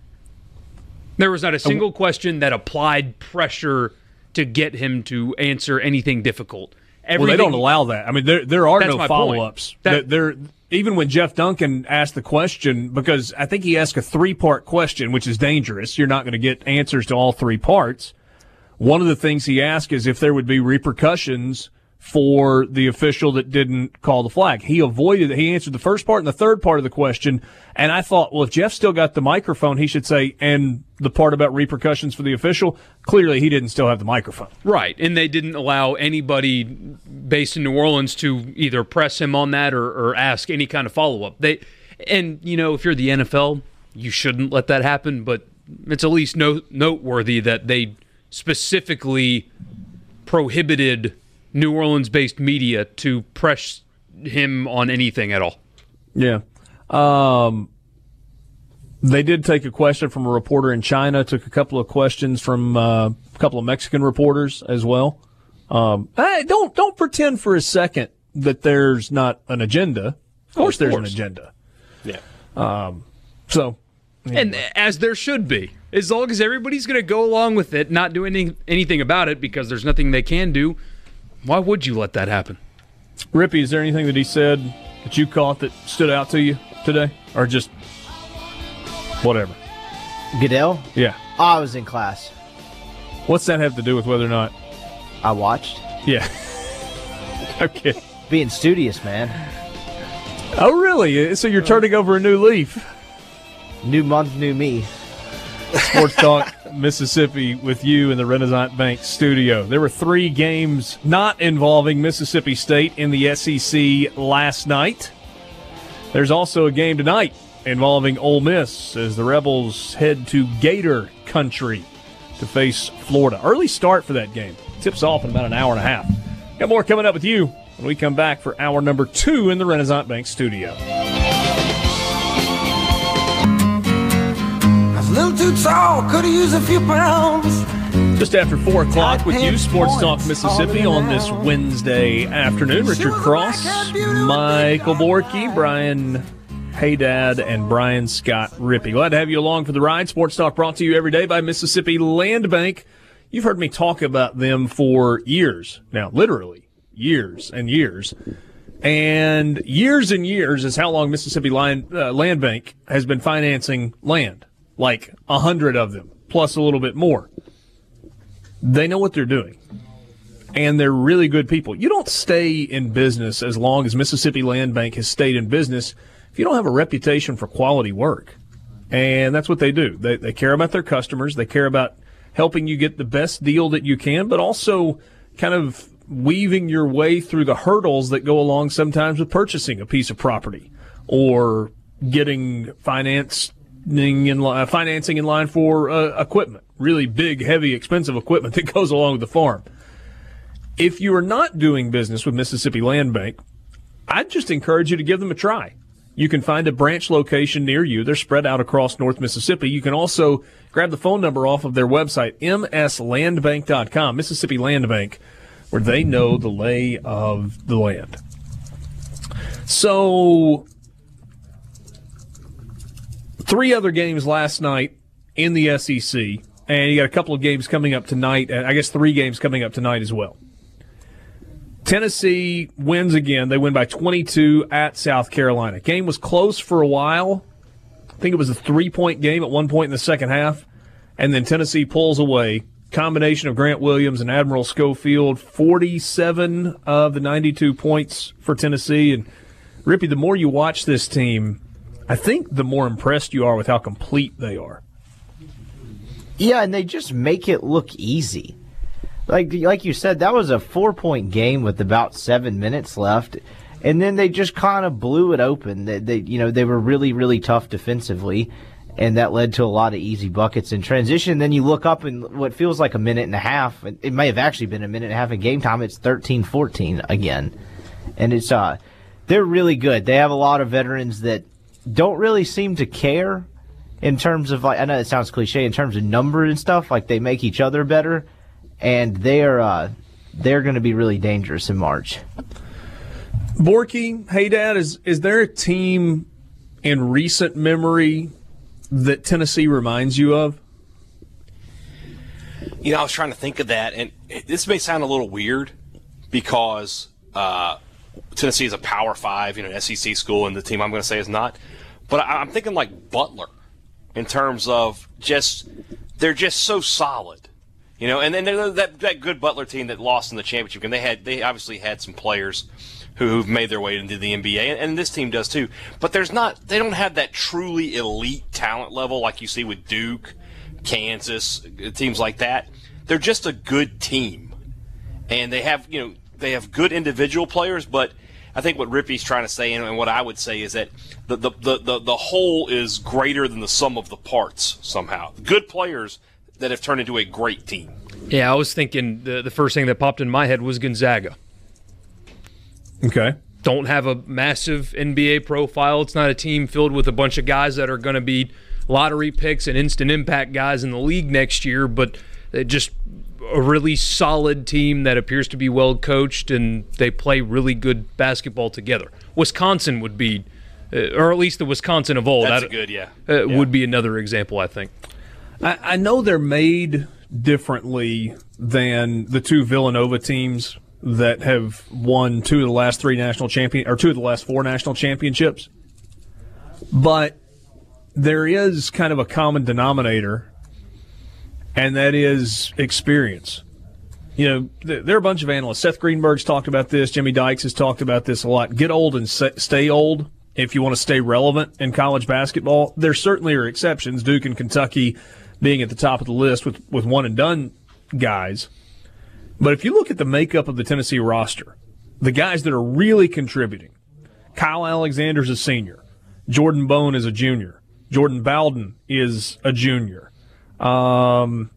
There was not a single question that applied pressure to get him to answer anything difficult. Well, they don't allow that. I mean, there there are no follow ups. That- There, even when Jeff Duncan asked the question, because I think he asked a three part question, which is dangerous. You're not going to get answers to all three parts. One of the things he asked is if there would be repercussions for the official that didn't call the flag. He avoided it. He answered the first part and the third part of the question. And I thought, well, if Jeff still got the microphone, he should say, and the part about repercussions for the official. Clearly, he didn't still have the microphone. Right, and they didn't allow anybody based in New Orleans to either press him on that or, or ask any kind of follow up. They, and you know, if you're the NFL, you shouldn't let that happen. But it's at least no, noteworthy that they specifically prohibited New Orleans-based media to press him on anything at all. Yeah. Um, they did take a question from a reporter in China, took a couple of questions from uh, a couple of Mexican reporters as well. Um, hey, don't don't pretend for a second that there's not an agenda. Of course, there's an agenda. Yeah. So, And as there should be, as long as everybody's going to go along with it, not do any, anything about it because there's nothing they can do. Why would you let that happen? Rippee, is there anything that he said that you caught that stood out to you today, or just whatever? Goodell? Yeah. Oh, I was in class. What's that have to do with whether or not? I watched. Yeah. okay. Being studious, man. Oh, really? So you're turning over a new leaf? New month, new me. Sports Talk Mississippi with you in the Renaissance Bank studio. There were three games not involving Mississippi State in the SEC last night. There's also a game tonight involving Ole Miss as the Rebels head to Gator Country to face Florida. Early start for that game. Tips off in about an hour and a half. Got more coming up with you when we come back for hour number two in the Renaissance Bank studio. Little too tall, could have used a few pounds. Just after 4 o'clock with you, Sports Talk Mississippi on this Wednesday afternoon. Richard Cross, Michael Borky, Brian Hadad, and Brian Scott Rippee. Glad to have you along for the ride. Sports Talk brought to you every day by Mississippi Land Bank. You've heard me talk about them for years now, literally years and years. And years and years is how long Mississippi Land, uh, Land Bank has been financing land, like a hundred of them, plus a little bit more. They know what they're doing. And they're really good people. You don't stay in business as long as Mississippi Land Bank has stayed in business if you don't have a reputation for quality work. And that's what they do. They, they care about their customers. They care about helping you get the best deal that you can, but also kind of weaving your way through the hurdles that go along sometimes with purchasing a piece of property or getting financing in, uh, financing in line for uh, equipment, really big, heavy, expensive equipment that goes along with the farm. If you are not doing business with Mississippi Land Bank, I'd just encourage you to give them a try. You can find a branch location near you. They're spread out across North Mississippi. You can also grab the phone number off of their website, mslandbank.com, Mississippi Land Bank, where they know the lay of the land. So, three other games last night in the SEC, and you got a couple of games coming up tonight, I guess three games coming up tonight as well. Tennessee wins again. They win by 22 at South Carolina. Game was close for a while. I think it was a three point game at one point in the second half. And then Tennessee pulls away. Combination of Grant Williams and Admiral Schofield, 47 of the 92 points for Tennessee. And Rippee, the more you watch this team, I think the more impressed you are with how complete they are. Yeah, and they just make it look easy like like you said, that was a four point game with about seven minutes left, and then they just kind of blew it open. They, they you know they were really really tough defensively, and that led to a lot of easy buckets in transition. Then you look up and what feels like a minute and a half, it may have actually been a minute and a half in game time. It's 13-14 again, and it's uh they're really good. They have a lot of veterans that don't really seem to care in terms of like I know it sounds cliche in terms of number and stuff. Like they make each other better and they're uh, they're going to be really dangerous in March. Borky, Hadad, is is there a team in recent memory that Tennessee reminds you of? You know, I was trying to think of that, and this may sound a little weird because uh, Tennessee is a Power Five, you know, SEC school, and the team I'm going to say is not. But I, I'm thinking like Butler in terms of just they're just so solid you know, and then that that good Butler team that lost in the championship game, they had they obviously had some players who've made their way into the NBA, and, and this team does too. But there's not they don't have that truly elite talent level like you see with Duke, Kansas, teams like that. They're just a good team, and they have you know they have good individual players, but I think what Rippee's trying to say, and what I would say, is that the, the, the, the, the whole is greater than the sum of the parts somehow. Good players that have turned into a great team. Yeah, I was thinking the, the first thing that popped in my head was Gonzaga. Okay. Don't have a massive NBA profile. It's not a team filled with a bunch of guys that are going to be lottery picks and instant impact guys in the league next year, but it just a really solid team that appears to be well coached and they play really good basketball together. Wisconsin would be, uh, or at least the Wisconsin of old. That's good, yeah. Uh, yeah. Would be another example, I think. I, I know they're made differently than the two Villanova teams that have won two of the last three national champion or two of the last four national championships. But there is kind of a common denominator, and that is experience. You know, there are a bunch of analysts. Seth Greenberg's talked about this. Jimmy Dykes has talked about this a lot. Get old and stay old if you want to stay relevant in college basketball. There certainly are exceptions. Duke and Kentucky being at the top of the list with, with one and done guys. But if you look at the makeup of the Tennessee roster, the guys that are really contributing, Kyle Alexander's a senior, Jordan Bone is a junior, Jordan Bowden is a junior, um,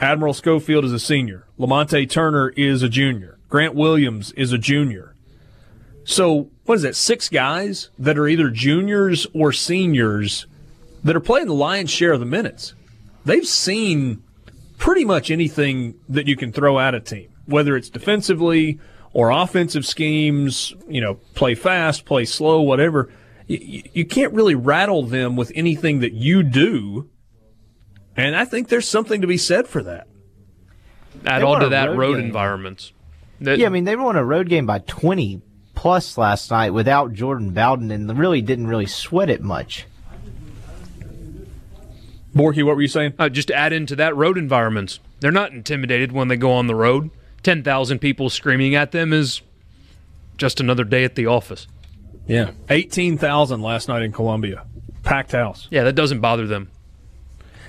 Admiral Schofield is a senior, Lamonte Turner is a junior, Grant Williams is a junior. So, what is that? Six guys that are either juniors or seniors that are playing the lion's share of the minutes they've seen pretty much anything that you can throw at a team, whether it's defensively or offensive schemes, you know, play fast, play slow, whatever. You, you can't really rattle them with anything that you do. And I think there's something to be said for that. Add on to that road, road environments. That, yeah, I mean, they won a road game by 20 plus last night without Jordan Bowden and really didn't really sweat it much. Borky, what were you saying? Uh, just add into that road environments. They're not intimidated when they go on the road. 10,000 people screaming at them is just another day at the office. Yeah. 18,000 last night in Columbia. Packed house. Yeah, that doesn't bother them.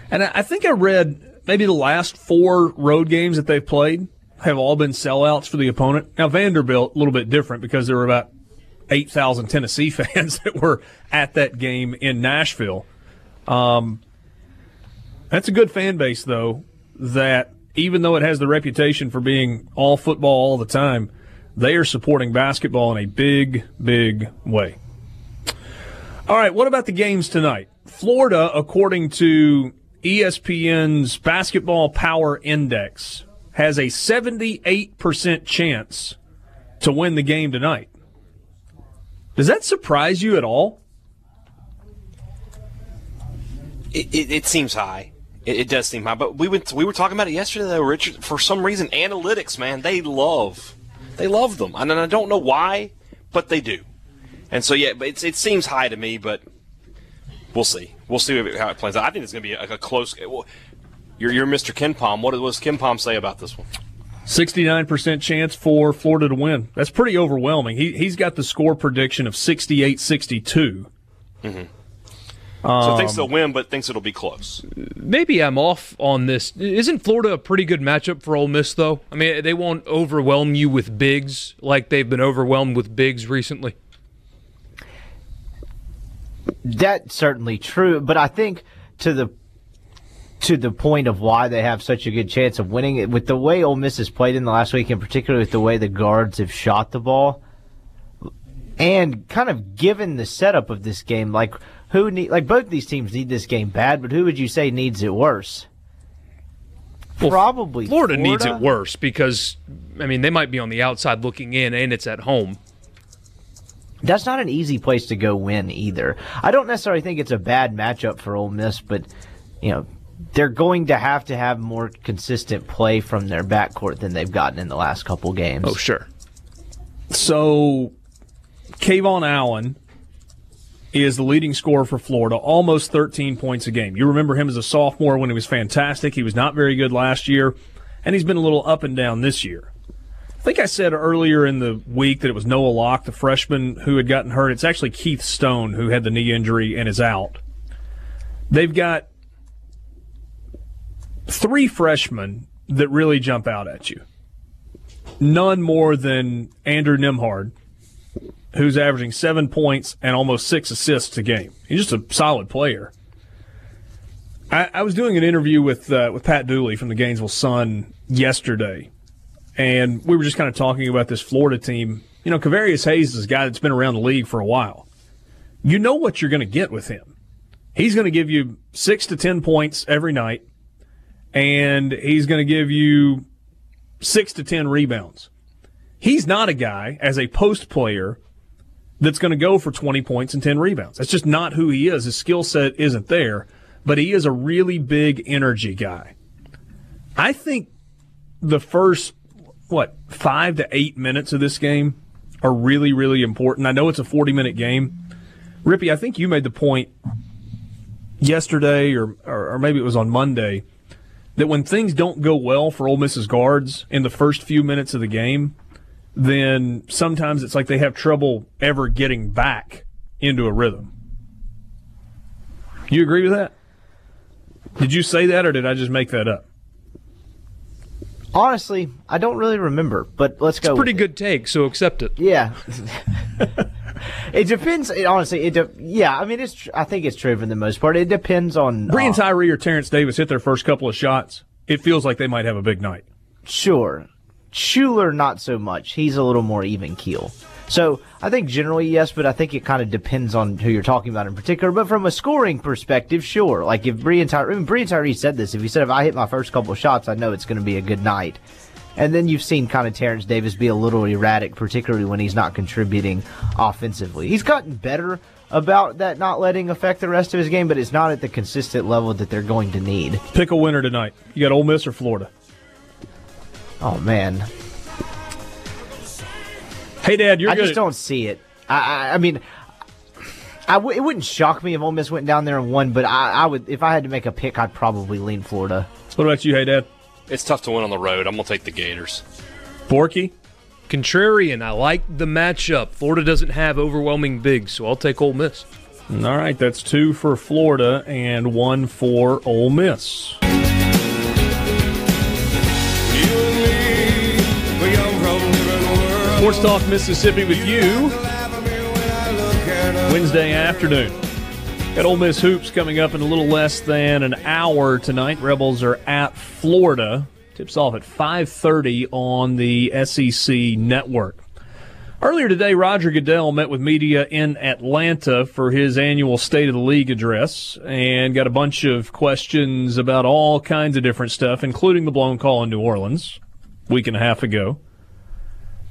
And I think I read maybe the last four road games that they've played have all been sellouts for the opponent. Now, Vanderbilt, a little bit different because there were about 8,000 Tennessee fans that were at that game in Nashville. Um, that's a good fan base, though, that even though it has the reputation for being all football all the time, they are supporting basketball in a big, big way. All right, what about the games tonight? Florida, according to ESPN's Basketball Power Index, has a 78% chance to win the game tonight. Does that surprise you at all? It, it, it seems high. It, it, does seem high, but we went we were talking about it yesterday, though, Richard. For some reason, analytics, man, they love they love them, and I don't know why, but they do. And so, yeah, it seems high to me, but we'll see. We'll see how it plays out. I think it's going to be a, a close. Well, you're, you're Mr. KenPom. What does KenPom say about this one? 69% chance for Florida to win. That's pretty overwhelming. He, he's got the score prediction of 68 62. Mm-hmm. Um, so thinks they'll win, but thinks it'll be close. Maybe I'm off on this. Isn't Florida a pretty good matchup for Ole Miss, though? I mean, they won't overwhelm you with bigs like they've been overwhelmed with bigs recently. That's certainly true, but I think to the to the point of why they have such a good chance of winning it with the way Ole Miss has played in the last week, in particular with the way the guards have shot the ball, and kind of given the setup of this game, like who need like both these teams need this game bad, but who would you say needs it worse? Well, Probably Florida, Florida needs it worse because I mean they might be on the outside looking in, and it's at home. That's not an easy place to go win either. I don't necessarily think it's a bad matchup for Ole Miss, but you know they're going to have to have more consistent play from their backcourt than they've gotten in the last couple games. Oh, sure. So, Kayvon Allen is the leading scorer for Florida, almost 13 points a game. You remember him as a sophomore when he was fantastic. He was not very good last year, and he's been a little up and down this year. I think I said earlier in the week that it was Noah Locke, the freshman who had gotten hurt. It's actually Keith Stone who had the knee injury and is out. They've got three freshmen that really jump out at you. None more than Andrew Nembhard, who's averaging seven points and almost six assists a game. He's just a solid player. I, I was doing an interview with uh, with Pat Dooley from the Gainesville Sun yesterday, and we were just kind of talking about this Florida team. You know, Kevarrius Hayes is a guy that's been around the league for a while. You know what you're going to get with him. He's going to give you six to ten points every night and he's going to give you six to 10 rebounds. He's not a guy, as a post player, that's going to go for 20 points and 10 rebounds. That's just not who he is. His skill set isn't there, but he is a really big energy guy. I think the first, what, five to eight minutes of this game are really, really important. I know it's a 40 minute game. Rippee, I think you made the point yesterday, or, or, or maybe it was on Monday that when things don't go well for Ole Miss's guards in the first few minutes of the game, then sometimes it's like they have trouble ever getting back into a rhythm. You agree with that? Did you say that or did I just make that up? Honestly, I don't really remember, but let's go. It's a pretty good take, so accept it. Yeah. it depends. It, honestly, it de- yeah. I mean, it's. I think it's true for the most part. It depends on. Breein uh, Tyree or Terrence Davis hit their first couple of shots. It feels like they might have a big night. Sure, Shuler not so much. He's a little more even keel. So I think generally yes, but I think it kind of depends on who you're talking about in particular. But from a scoring perspective, sure. Like if Breein Tyree, I mean, Breein Tyree said this. If he said if I hit my first couple of shots, I know it's going to be a good night. And then you've seen kind of Terrence Davis be a little erratic, particularly when he's not contributing offensively. He's gotten better about that not letting affect the rest of his game, but it's not at the consistent level that they're going to need. Pick a winner tonight. You got Ole Miss or Florida? Oh man. Hadad, you're I good. just don't see it. I, I, I mean, I w- it wouldn't shock me if Ole Miss went down there and won, but I, I would if I had to make a pick, I'd probably lean Florida. What about you, Hadad? It's tough to win on the road. I'm gonna take the Gators. Borky? Contrarian, I like the matchup. Florida doesn't have overwhelming bigs, so I'll take Ole Miss. All right, that's two for Florida and one for Ole Miss. Sports Talk Mississippi with you Wednesday afternoon. Got Ole Miss hoops coming up in a little less than an hour tonight. Rebels are at Florida. Tips off at 5:30 on the SEC network. Earlier today, Roger Goodell met with media in Atlanta for his annual State of the League address and got a bunch of questions about all kinds of different stuff, including the blown call in New Orleans a week and a half ago.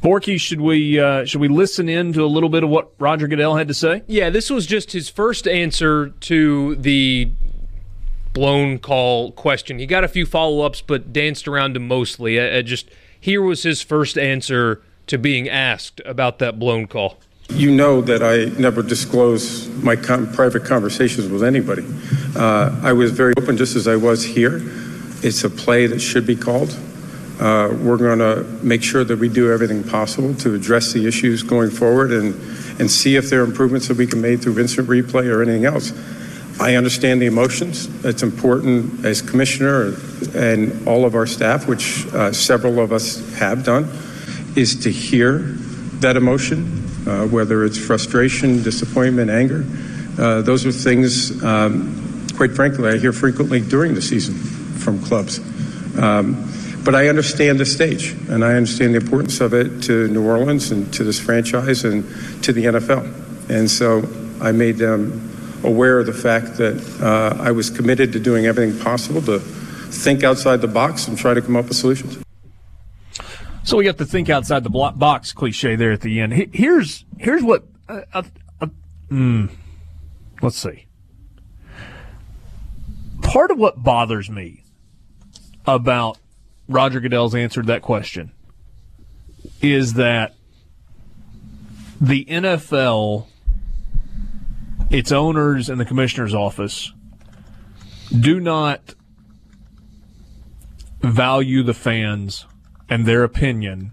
Borky, should we uh, should we listen in to a little bit of what Roger Goodell had to say? Yeah, this was just his first answer to the blown call question. He got a few follow ups, but danced around him mostly. I, I just here was his first answer to being asked about that blown call. You know that I never disclose my com- private conversations with anybody. Uh, I was very open, just as I was here. It's a play that should be called. Uh, we're going to make sure that we do everything possible to address the issues going forward and, and see if there are improvements that we can make through instant replay or anything else. I understand the emotions. It's important as commissioner and all of our staff, which uh, several of us have done, is to hear that emotion, uh, whether it's frustration, disappointment, anger. Uh, those are things, um, quite frankly, I hear frequently during the season from clubs. Um, but I understand the stage, and I understand the importance of it to New Orleans and to this franchise and to the NFL. And so I made them aware of the fact that uh, I was committed to doing everything possible to think outside the box and try to come up with solutions. So we got the think outside the box cliche there at the end. Here's here's what. Uh, uh, uh, mm, let's see. Part of what bothers me about Roger Goodell's answer to that question is that the NFL, its owners, and the commissioner's office do not value the fans and their opinion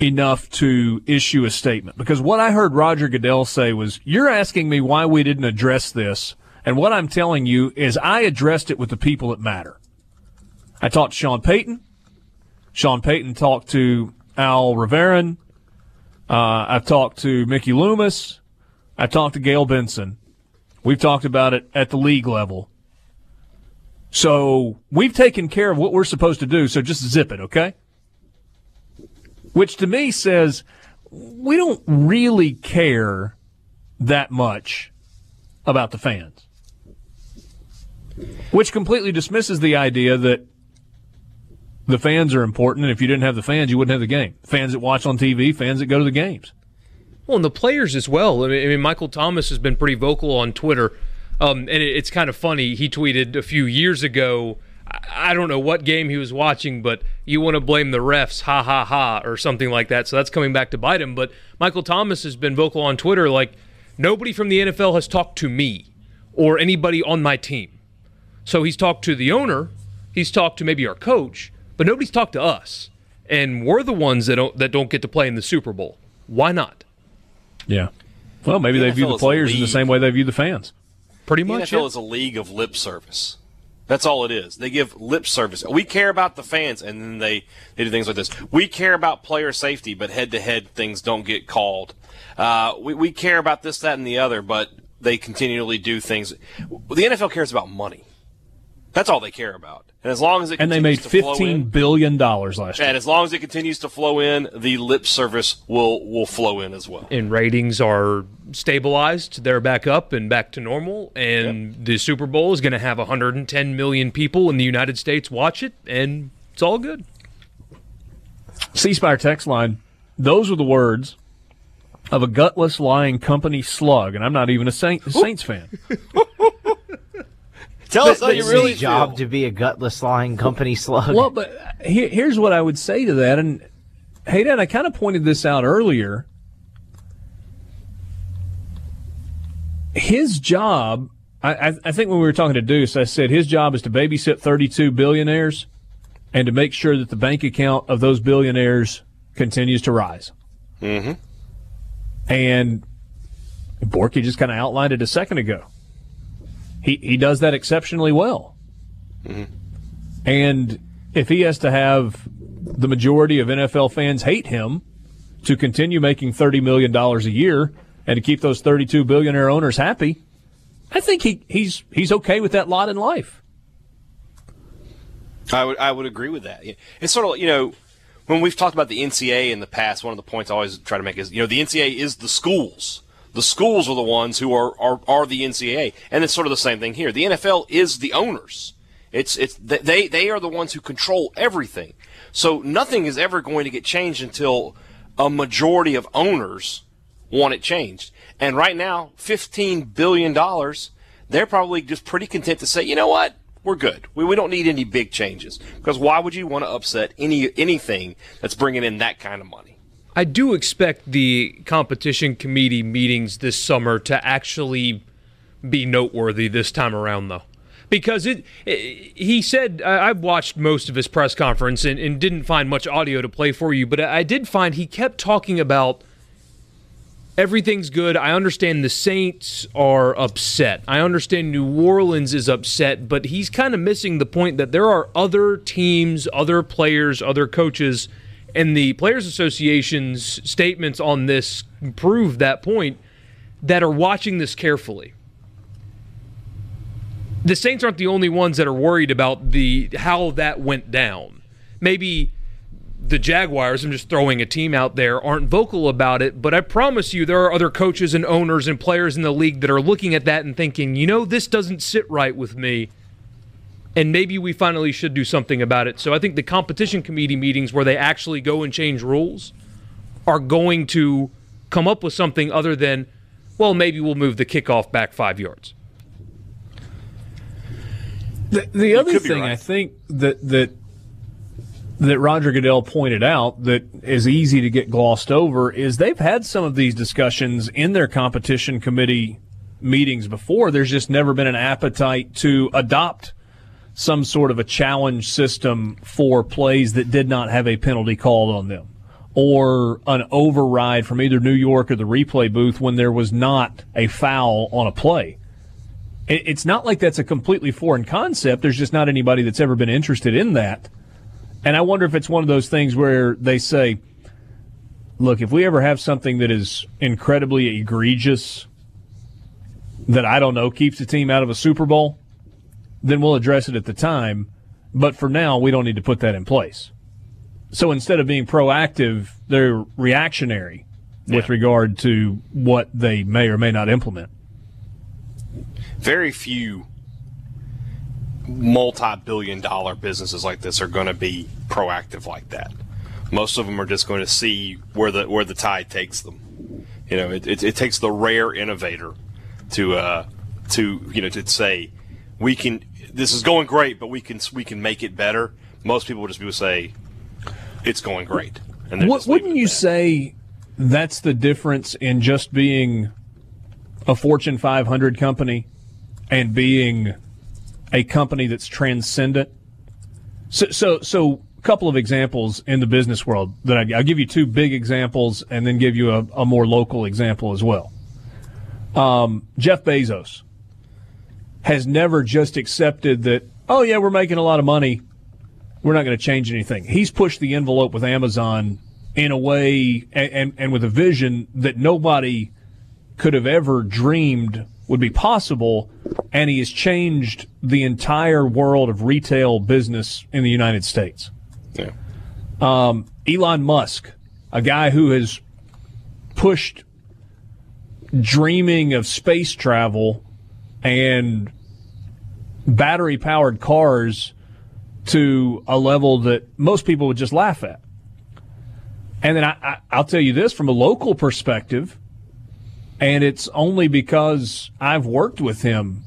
enough to issue a statement. Because what I heard Roger Goodell say was, You're asking me why we didn't address this. And what I'm telling you is I addressed it with the people that matter. I talked to Sean Payton. Sean Payton talked to Al Riveron. Uh, I've talked to Mickey Loomis. I talked to Gayle Benson. We've talked about it at the league level. So we've taken care of what we're supposed to do. So just zip it, okay? Which to me says we don't really care that much about the fans. Which completely dismisses the idea that the fans are important, and if you didn't have the fans, you wouldn't have the game. Fans that watch on TV, fans that go to the games. Well, and the players as well. I mean, Michael Thomas has been pretty vocal on Twitter, um, and it, it's kind of funny. He tweeted a few years ago. I don't know what game he was watching, but you want to blame the refs, ha ha ha, or something like that. So that's coming back to bite him. But Michael Thomas has been vocal on Twitter, like nobody from the NFL has talked to me or anybody on my team. So he's talked to the owner, he's talked to maybe our coach, but nobody's talked to us, and we're the ones that don't that don't get to play in the Super Bowl. Why not? Yeah. Well, maybe The they view the players in the same way they view the fans. Pretty The much. NFL yeah. is a league of lip service. That's all it is. They give lip service. We care about the fans, and then they, they do things like this. We care about player safety, but head to head things don't get called. Uh, we, we care about this, that, and the other, but they continually do things. The NFL cares about money. That's all they care about. And as long as it And they made continues to flow fifteen in, billion dollars last year. and as long as it continues to flow in, the lip service will will flow in as well. and ratings are stabilized. They're back up and back to normal. And the Super Bowl is going to have 110 million people in the United States watch it, and it's all good. C Spire text line. Those are the words of a gutless, lying company slug, and I'm not even a Saint, Saints fan. Tell us how you really his job to be a gutless, lying company slug. Well, but here, here's what I would say to that, and hey, Dan, I kind of pointed this out earlier. His job, I, I think when we were talking to Deuce, I said his job is to babysit 32 billionaires and to make sure that the bank account of those billionaires continues to rise. Mm-hmm. And Borky just kind of outlined it a second ago. He he does that exceptionally well. Mm-hmm. And if he has to have the majority of NFL fans hate him to continue making $30 million a year and to keep those 32 billionaire owners happy, I think he, he's, he's okay with that lot in life. I would, I would agree with that. It's sort of, you know, when we've talked about the NCAA in the past, one of the points I always try to make is, you know, the NCAA is the schools. The schools are the ones who are, are, are the NCAA. And it's sort of the same thing here. The NFL is the owners. It's, it's, they, they are the ones who control everything. So nothing is ever going to get changed until a majority of owners want it changed. And right now, $15 billion, they're probably just pretty content to say, you know what? We're good. We, we don't need any big changes. Because why would you want to upset any anything that's bringing in that kind of money? I do expect the competition committee meetings this summer to actually be noteworthy this time around, though because it, it, he said I, have watched most of his press conference and, and, didn't find much audio to play for you, but I did find he kept talking about everything's good. I understand the Saints are upset. I understand New Orleans is upset, but he's kind of missing the point that there are other teams, other players, other coaches, and the Players Association's statements on this prove that point that are watching this carefully the Saints aren't the only ones that are worried about the how that went down. Maybe the Jaguars, I'm just throwing a team out there, aren't vocal about it, but I promise you there are other coaches and owners and players in the league that are looking at that and thinking, you know, this doesn't sit right with me. And maybe we finally should do something about it. So I think the competition committee meetings where they actually go and change rules are going to come up with something other than, well, maybe we'll move the kickoff back five yards. The, the other thing right. I think that that that Roger Goodell pointed out that is easy to get glossed over is they've had some of these discussions in their competition committee meetings before. There's just never been an appetite to adopt some sort of a challenge system for plays that did not have a penalty called on them or an override from either New York or the replay booth when there was not a foul on a play it's not like that's a completely foreign concept. There's just not anybody that's ever been interested in that. And I wonder if it's one of those things where they say, look, if we ever have something that is incredibly egregious that I don't know keeps the team out of a Super Bowl, then we'll address it at the time. But for now, we don't need to put that in place. So instead of being proactive, they're reactionary with regard to what they may or may not implement very few multi-billion dollar businesses like this are going to be proactive like that. Most of them are just going to see where the where the tide takes them. You know, it, it, it takes the rare innovator to uh, to you know to say we can. This is going great, but we can we can make it better. Most people would just be say it's going great. And what, wouldn't you that. say that's the difference in just being a Fortune 500 company and being a company that's transcendent. So, so, so a couple of examples in the business world that I, will give you two big examples and then give you a, a more local example as well. Um, Jeff Bezos has never just accepted that, oh, yeah, we're making a lot of money. We're not going to change anything. He's pushed the envelope with Amazon in a way and, and, and with a vision that nobody could have ever dreamed would be possible, and he has changed the entire world of retail business in the United States. Yeah. Um, Elon Musk, a guy who has pushed dreaming of space travel and battery powered cars to a level that most people would just laugh at. And then I, will tell you this from a local perspective and it's only because I've worked with him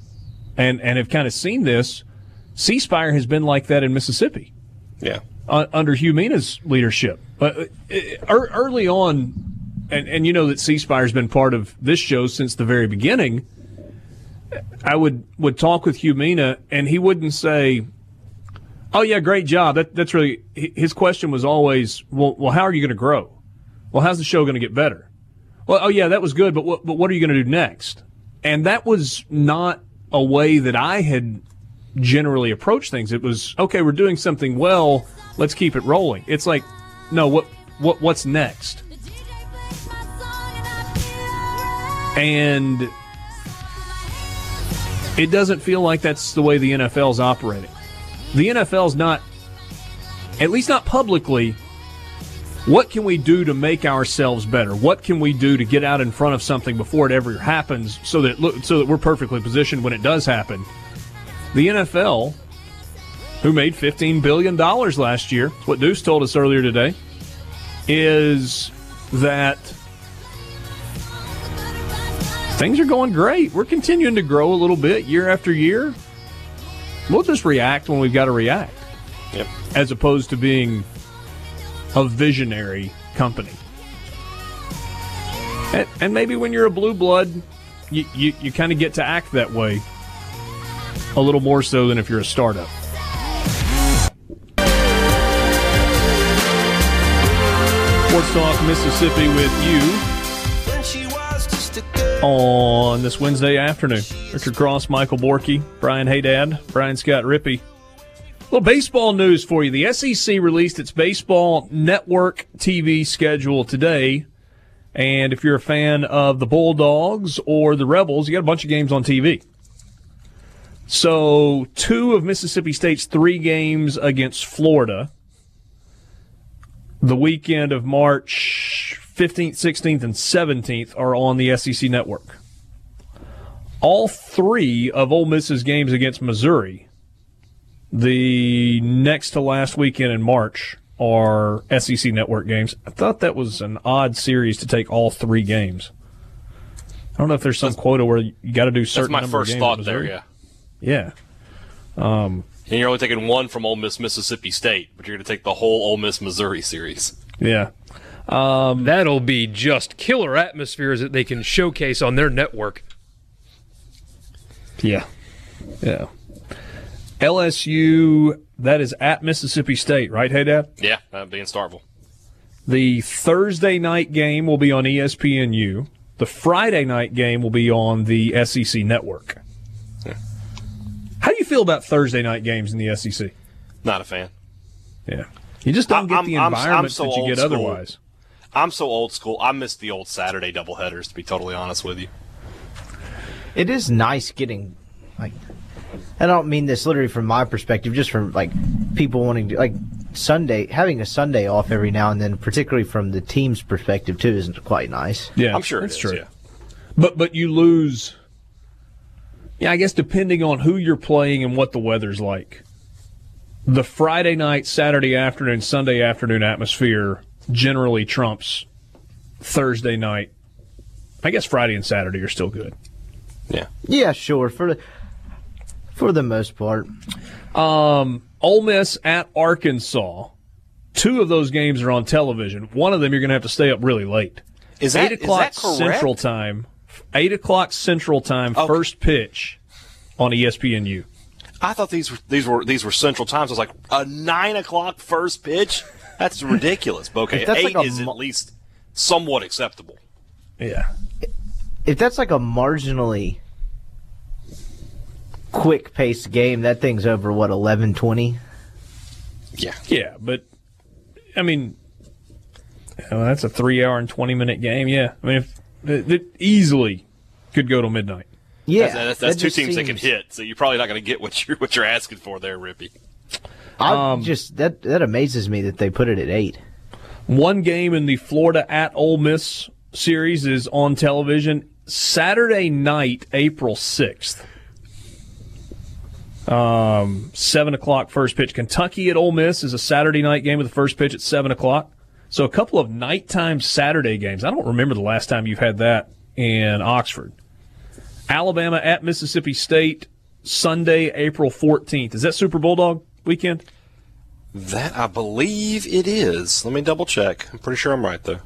and, and have kind of seen this. C Spire has been like that in Mississippi. Yeah. uh, under Hu Meena's leadership. But uh, early on, and, and you know that C Spire's been part of this show since the very beginning. I would would talk with Hu Meena, and he wouldn't say, "Oh yeah, great job." That that's really his question was always, "Well, well, how are you going to grow? Well, how's the show going to get better? Well, oh yeah, that was good, but what but what are you going to do next?" And that was not a way that I had generally approached things. It was okay, we're doing something well, let's keep it rolling. It's like, no, what what what's next? And it doesn't feel like that's the way the NFL is operating. The NFL's not, at least not publicly, what can we do to make ourselves better? What can we do to get out in front of something before it ever happens so that look, so that we're perfectly positioned when it does happen? The NFL, who made $15 billion last year, what Deuce told us earlier today, is that things are going great. We're continuing to grow a little bit year after year. We'll just react when we've got to react. Yep. As opposed to being a visionary company. And, and maybe when you're a blue blood, you, you, you kind of get to act that way a little more so than if you're a startup. Sports Talk Mississippi with you on this Wednesday afternoon. Richard Cross, Michael Borky, Brian Hadad, Brian Scott Rippee. Little baseball news for you. The SEC released its baseball network TV schedule today. And if you're a fan of the Bulldogs or the Rebels, you got a bunch of games on TV. So, two of Mississippi State's three games against Florida, the weekend of March 15th, 16th, and 17th are on the SEC network. All three of Ole Miss's games against Missouri, the next to last weekend in March, are SEC network games. I thought that was an odd series to take all three games. I don't know if there's some that's, quota where you got to do certain. That's my first thought there. Yeah. Yeah. Um, and you're only taking one from Ole Miss Mississippi State, but you're going to take the whole Ole Miss Missouri series. Yeah. Um, That'll be just killer atmospheres that they can showcase on their network. Yeah. Yeah. LSU, that is at Mississippi State, right, Hadad? Yeah, that'd be in Starkville. The Thursday night game will be on ESPNU. The Friday night game will be on the SEC network. Yeah. How do you feel about Thursday night games in the SEC? Not a fan. Yeah. You just don't get I'm, the environment I'm, I'm so that you get school. otherwise. I'm so old school. I miss the old Saturday doubleheaders. To be totally honest with you, it is nice getting like. I don't mean this literally from my perspective, just from like people wanting to like Sunday having a Sunday off every now and then, particularly from the team's perspective too, isn't quite nice. Yeah, I'm sure it's true. Yeah. But but you lose. Yeah, I guess depending on who you're playing and what the weather's like. The Friday night, Saturday afternoon, Sunday afternoon atmosphere generally trumps Thursday night. I guess Friday and Saturday are still good. Yeah. Yeah, sure. For the for the most part. Um, Ole Miss at Arkansas. Two of those games are on television. One of them you're going to have to stay up really late. Is that eight o'clock is that Central Time? Eight o'clock Central Time. Okay. First pitch on ESPNU. I thought these were these were these were Central Times. I was like a nine o'clock first pitch. That's ridiculous, Okay, Eight like is at least somewhat acceptable. Yeah. If that's like a marginally quick paced game, that thing's over what eleven twenty. Yeah. Yeah, but I mean, well, that's a three hour and twenty minute game. Yeah, I mean, if, it, it easily could go to midnight. Yeah, that's, that's, that's that two teams seems... that can hit, so you're probably not going to get what you're what you're asking for there, Rippee. I um, just that that amazes me that they put it at eight. One game in the Florida at Ole Miss series is on television Saturday night, April sixth. Um, seven o'clock first pitch. Kentucky at Ole Miss is a Saturday night game with the first pitch at seven o'clock. So a couple of nighttime Saturday games. I don't remember the last time you've had that in Oxford. Alabama at Mississippi State Sunday, April 14th. Is that Super Bulldog weekend? That I believe it is. Let me double check. I'm pretty sure I'm right though.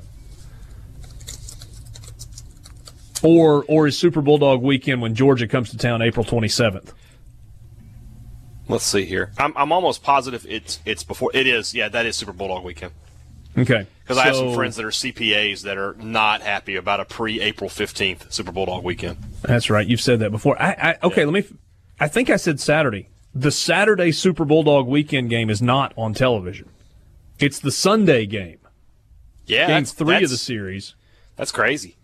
Or or is Super Bulldog weekend when Georgia comes to town April 27th? Let's see here. I'm, I'm almost positive it's it's before. It is. Yeah, that is Super Bulldog weekend. Okay. Because I have some friends that are CPAs that are not happy about a pre-April 15th Super Bulldog weekend. That's right. You've said that before. I, I okay. Yeah. Let me. I think I said Saturday. The Saturday Super Bulldog weekend game is not on television. It's the Sunday game. Yeah, game three of the series. That's crazy.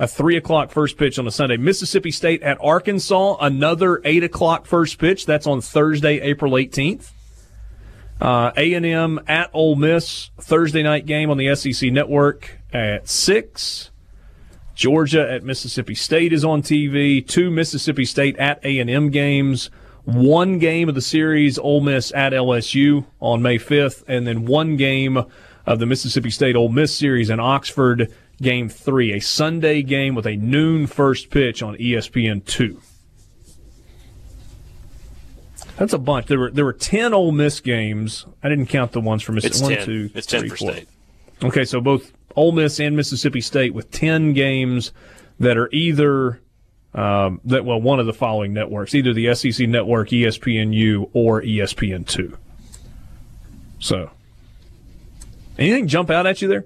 A three o'clock first pitch on a Sunday. Mississippi State at Arkansas, another eight o'clock first pitch. That's on Thursday, April eighteenth. Uh, A&M at Ole Miss Thursday night game on the SEC network at six. Georgia at Mississippi State is on TV. Two Mississippi State at A&M games. One game of the series, Ole Miss at LSU on May 5th, and then one game of the Mississippi State Ole Miss series in Oxford Game 3, a Sunday game with a noon first pitch on ESPN 2. That's a bunch. There were there were ten Ole Miss games. I didn't count the ones for Mississippi. One, 10. two, it's ten three, for four. State. Okay, so both Ole Miss and Mississippi State with ten games that are either um, that well one of the following networks, either the SEC network, ESPNU, or ESPN two. So, anything jump out at you there?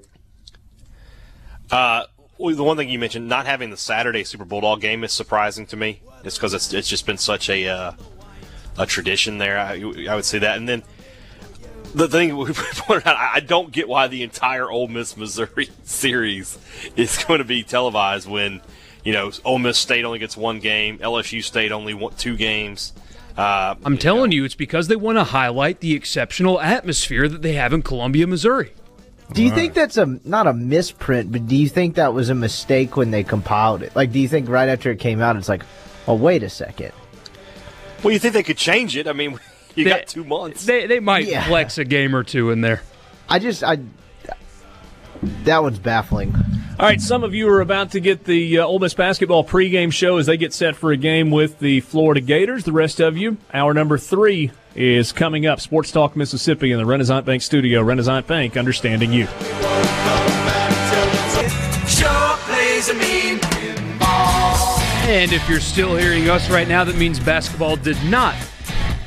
Uh, well, the one thing you mentioned, not having the Saturday Super Bulldog game is surprising to me. It's because it's it's just been such a uh, a tradition there. I, I would say that, and then the thing we pointed out, I don't get why the entire Ole Miss Missouri series is going to be televised when you know Ole Miss State only gets one game, LSU State only one, two games. Uh, I'm telling know. you, it's because they want to highlight the exceptional atmosphere that they have in Columbia, Missouri. Do you right. think that's a not a misprint, but do you think that was a mistake when they compiled it? Like, do you think right after it came out, it's like, oh, wait a second. Well, you think they could change it? I mean, you they, got two months. They they might yeah. flex a game or two in there. I just I that one's baffling. All right, some of you are about to get the uh, Ole Miss basketball pregame show as they get set for a game with the Florida Gators. The rest of you, hour number three is coming up. Sports Talk Mississippi in the Renaissance Bank studio. Renaissance Bank, understanding you. And if you're still hearing us right now, that means basketball did not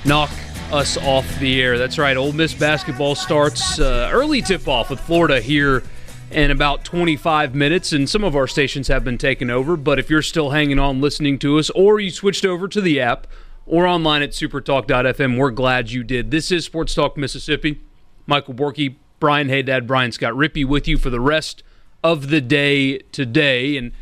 knock us off the air. That's right. Ole Miss basketball starts uh, early tip off with Florida here in about 25 minutes, and some of our stations have been taken over. But if you're still hanging on listening to us, or you switched over to the app, or online at supertalk.fm, we're glad you did. This is Sports Talk Mississippi. Michael Borky, Brian Hadad, Brian Scott Rippee with you for the rest of the day today. And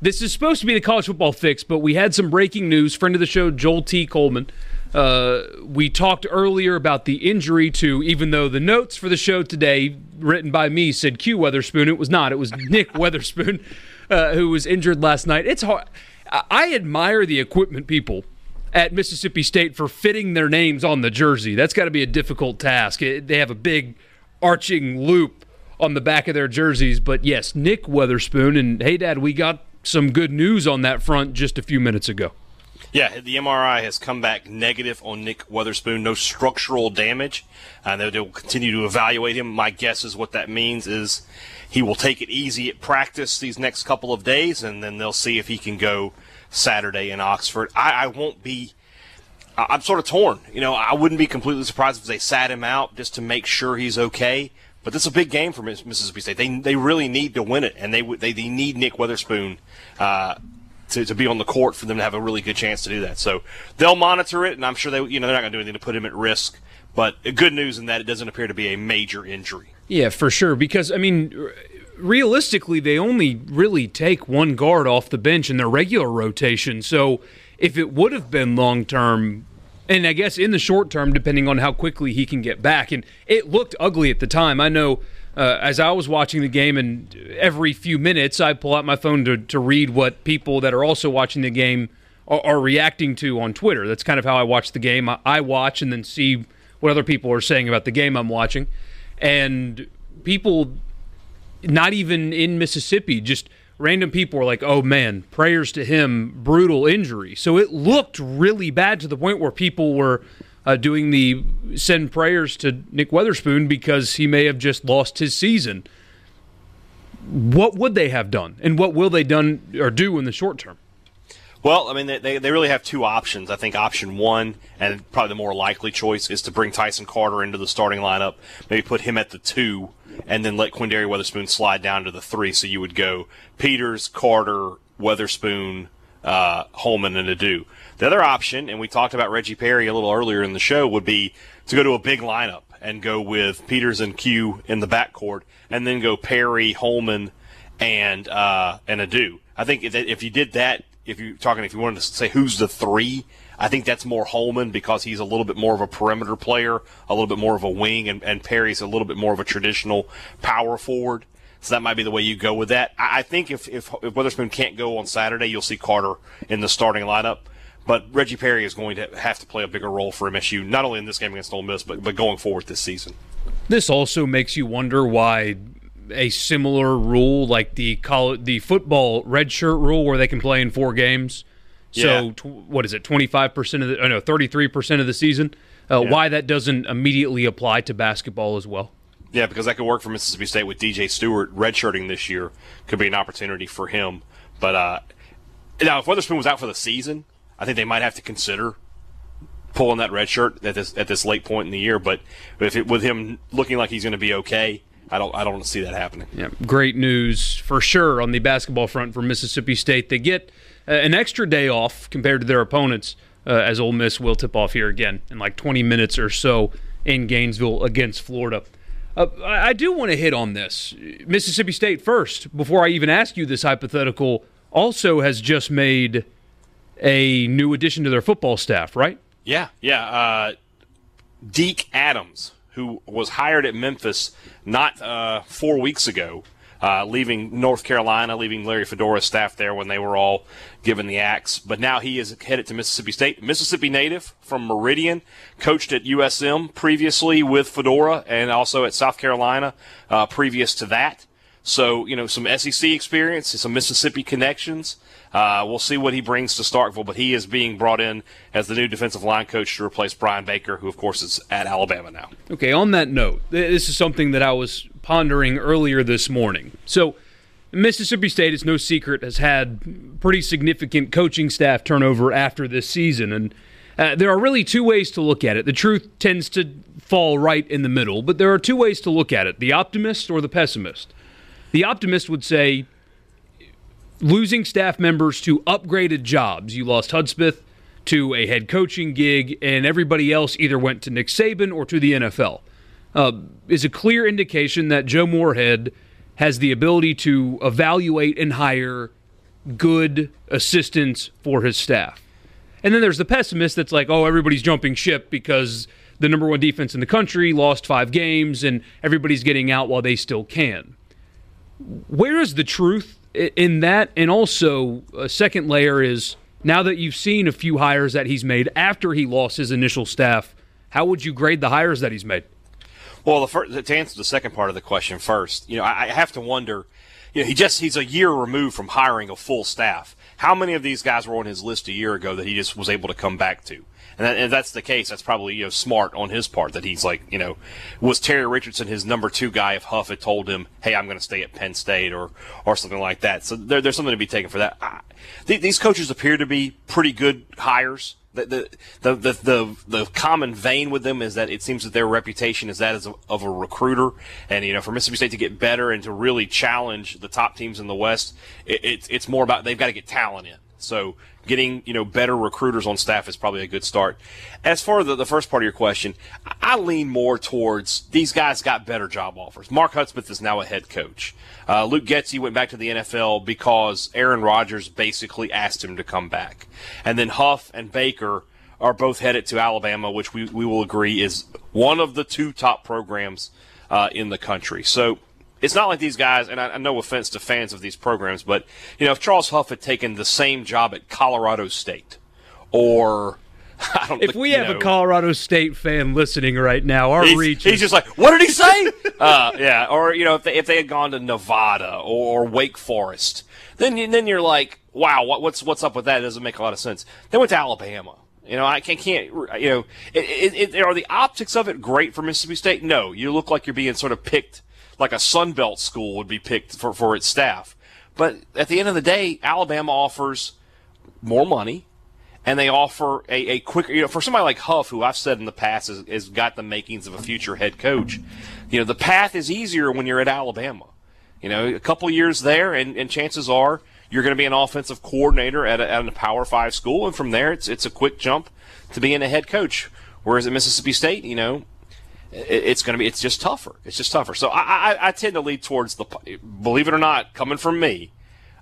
this is supposed to be the college football fix, but we had some breaking news. Friend of the show, Joel T. Coleman. Uh, we talked earlier about the injury to, even though the notes for the show today, written by me, said Q Weatherspoon. It was not. It was Nick Weatherspoon, uh, who was injured last night. It's hard. I admire the equipment people at Mississippi State for fitting their names on the jersey. That's got to be a difficult task. It, they have a big arching loop on the back of their jerseys. But yes, Nick Weatherspoon. And Hadad, we got some good news on that front just a few minutes ago. Yeah, the MRI has come back negative on Nick Weatherspoon. No structural damage. and uh, they'll continue to evaluate him. My guess is what that means is he will take it easy at practice these next couple of days, and then they'll see if he can go Saturday in Oxford. I, I won't be. I'm sort of torn. You know, I wouldn't be completely surprised if they sat him out just to make sure he's okay. But this is a big game for Mississippi State. They they really need to win it, and they they, they need Nick Weatherspoon uh, to, to be on the court for them to have a really good chance to do that. So they'll monitor it, and I'm sure they you know they're not going to do anything to put him at risk. But good news in that it doesn't appear to be a major injury. Yeah, for sure. Because I mean, realistically, they only really take one guard off the bench in their regular rotation. So if it would have been long term, and I guess in the short term, depending on how quickly he can get back, and it looked ugly at the time. I know. Uh, as I was watching the game, and every few minutes I pull out my phone to, to read what people that are also watching the game are, are reacting to on Twitter. That's kind of how I watch the game. I, I watch and then see what other people are saying about the game I'm watching. And people not even in Mississippi, just random people were like, oh man, prayers to him, brutal injury. So it looked really bad to the point where people were uh, doing the send prayers to Nick Weatherspoon because he may have just lost his season. What would they have done, and what will they done or do in the short term? Well, I mean, they, they really have two options. I think option one, and probably the more likely choice, is to bring Tyson Carter into the starting lineup, maybe put him at the two, and then let Quinndary Weatherspoon slide down to the three. So you would go Peters, Carter, Weatherspoon, uh, Holman, and Ado. The other option, and we talked about Reggie Perry a little earlier in the show, would be to go to a big lineup and go with Peters and Q in the backcourt, and then go Perry, Holman, and uh, and Ado. I think if, you did that, if you're talking, if you wanted to say who's the three, I think that's more Holman because he's a little bit more of a perimeter player, a little bit more of a wing, and, and Perry's a little bit more of a traditional power forward. So that might be the way you go with that. I, think if, if, if Weatherspoon can't go on Saturday, you'll see Carter in the starting lineup. But Reggie Perry is going to have to play a bigger role for MSU, not only in this game against Ole Miss, but, but going forward this season. This also makes you wonder why a similar rule like the college, the football redshirt rule, where they can play in four games. So Yeah. tw- what is it? Twenty five percent of the, oh no, thirty three percent of the season. Uh, Yeah. Why that doesn't immediately apply to basketball as well? Yeah, because that could work for Mississippi State with DJ Stewart redshirting this year. Could be an opportunity for him. But uh, now, if Weatherspoon was out for the season, I think they might have to consider pulling that red shirt at this at this late point in the year. But if it, with him looking like he's going to be okay, I don't I don't see that happening. Yeah, great news for sure on the basketball front for Mississippi State. They get uh, an extra day off compared to their opponents, uh, as Ole Miss will tip off here again in like 20 minutes or so in Gainesville against Florida. Uh, I I do want to hit on this. Mississippi State first, before I even ask you this hypothetical, also has just made a new addition to their football staff, right? Yeah, yeah. Uh, Deke Adams, who was hired at Memphis not uh, four weeks ago, uh, leaving North Carolina, leaving Larry Fedora's staff there when they were all given the axe. But now he is headed to Mississippi State. Mississippi native from Meridian, coached at USM previously with Fedora and also at South Carolina uh, previous to that. So, you know, some SEC experience, some Mississippi connections. Uh, we'll see what he brings to Starkville, but he is being brought in as the new defensive line coach to replace Brian Baker, who, of course, is at Alabama now. Okay, on that note, this is something that I was pondering earlier this morning. So, Mississippi State, it's no secret, has had pretty significant coaching staff turnover after this season. And uh, there are really two ways to look at it. The truth tends to fall right in the middle, but there are two ways to look at it the optimist or the pessimist. The optimist would say losing staff members to upgraded jobs. You lost Hudspeth to a head coaching gig, and everybody else either went to Nick Saban or to the NFL. Uh, is a clear indication that Joe Moorhead has the ability to evaluate and hire good assistants for his staff. And then there's the pessimist that's like, oh, everybody's jumping ship because the number one defense in the country lost five games and everybody's getting out while they still can where is the truth in that? And also, a second layer is now that you've seen a few hires that he's made after he lost his initial staff, how would you grade the hires that he's made? Well, first, to answer the second part of the question first, you know, I, I have to wonder. You know, he just he's a year removed from hiring a full staff. How many of these guys were on his list a year ago that he just was able to come back to? And if that's the case, that's probably you know smart on his part that he's like you know was Terry Richardson his number two guy if Huff had told him, hey, I'm going to stay at Penn State or or something like that. So there, there's something to be taken for that. I, th- these coaches appear to be pretty good hires the, the, the, the, the, common vein with them is that it seems that their reputation is that as a, of a recruiter. And, you know, for Mississippi State to get better and to really challenge the top teams in the West, it, it's it's more about they've got to get talent in. So getting, you know, better recruiters on staff is probably a good start. As for the, the first part of your question, I I lean more towards these guys got better job offers. Mark Hudspeth is now a head coach. Uh, Luke Getsy went back to the NFL because Aaron Rodgers basically asked him to come back. And then Huff and Baker are both headed to Alabama, which we, we will agree is one of the two top programs uh, in the country. So it's not like these guys, and I, I no offense to fans of these programs, but you know, if Charles Huff had taken the same job at Colorado State, or I don't, If we have know, a Colorado State fan listening right now, our he's, reach he's just like, what did he say? uh, yeah, or you know, if they, if they had gone to Nevada or, or Wake Forest, then you, then you're like, wow, what, what's what's up with that? It doesn't make a lot of sense. They went to Alabama. You know, I can't, can't you know, it, it, it, are the optics of it great for Mississippi State? No. You look like you're being sort of picked like a Sun Belt school would be picked for, for its staff. But at the end of the day, Alabama offers more money and they offer a, a quicker, you know, for somebody like Huff, who I've said in the past has, has got the makings of a future head coach, you know, the path is easier when you're at Alabama. You know, a couple years there, and, and chances are you're going to be an offensive coordinator at a, at a Power Five school, and from there, it's it's a quick jump to being a head coach. Whereas at Mississippi State, you know, it's going to be it's just tougher. It's just tougher. So I, I, I tend to lead towards the believe it or not, coming from me,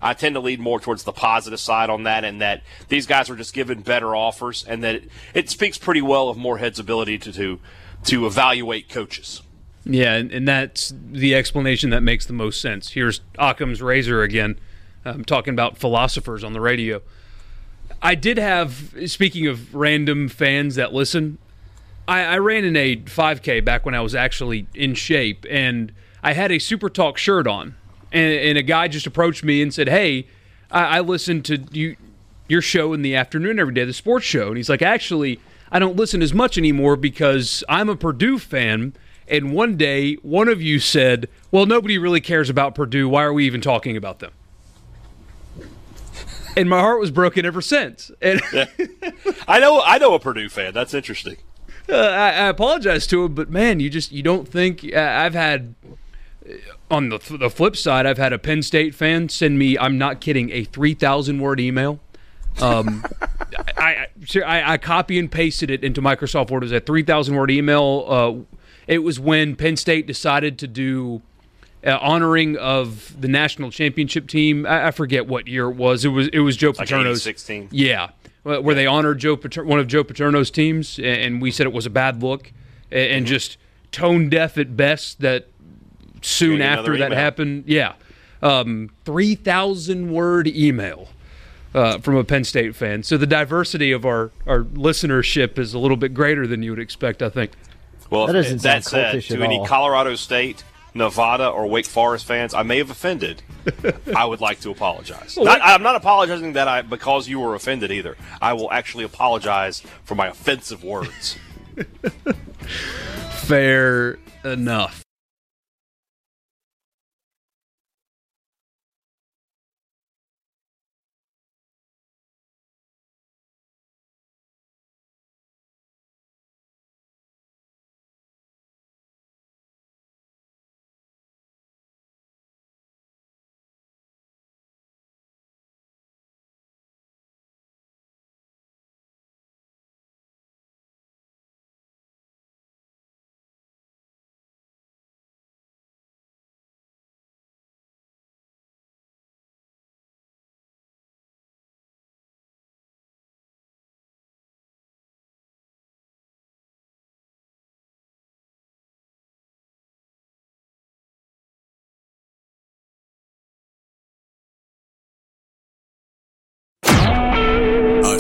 I tend to lead more towards the positive side on that, and that these guys were just given better offers, and that it, it speaks pretty well of Moorhead's ability to to, to evaluate coaches. Yeah, and, and, that's the explanation that makes the most sense. Here's Occam's razor again, um, talking about philosophers on the radio. I did have, speaking of random fans that listen, I, I ran in a 5K back when I was actually in shape, and I had a Super Talk shirt on and, and a guy just approached me and said, "Hey, I, I listen to you your show in the afternoon every day, the sports show." And he's like, "Actually, I don't listen as much anymore because I'm a Purdue fan." And one day, one of you said, "Well, nobody really cares about Purdue. Why are we even talking about them?" and my heart was broken ever since. And yeah. I know, I know a Purdue fan. That's interesting. Uh, I, I, apologize to him, but man, you just you don't think uh, I've had on the, the flip side, I've had a Penn State fan send me, I'm not kidding, a 3,000 word email. Um, I, I, I, copy and pasted it into Microsoft Word. It was a 3,000 word email. Uh, it was when Penn State decided to do uh, honoring of the national championship team. I, I, forget what year it was. It was it was Joe Paterno's. 16. Yeah, where yeah. they honored Joe Pater- one of Joe Paterno's teams, and we said it was a bad look and, and mm-hmm. just tone deaf at best that soon after that email. happened. Yeah. Um, 3,000 word email uh, from a Penn State fan. So the diversity of our, our listenership is a little bit greater than you would expect, I think. Well, that, that said, to any Colorado State, Nevada, or Wake Forest fans, I may have offended. I would like to apologize. Well, not, I'm not apologizing that I because you were offended either. I will actually apologize for my offensive words. Fair enough.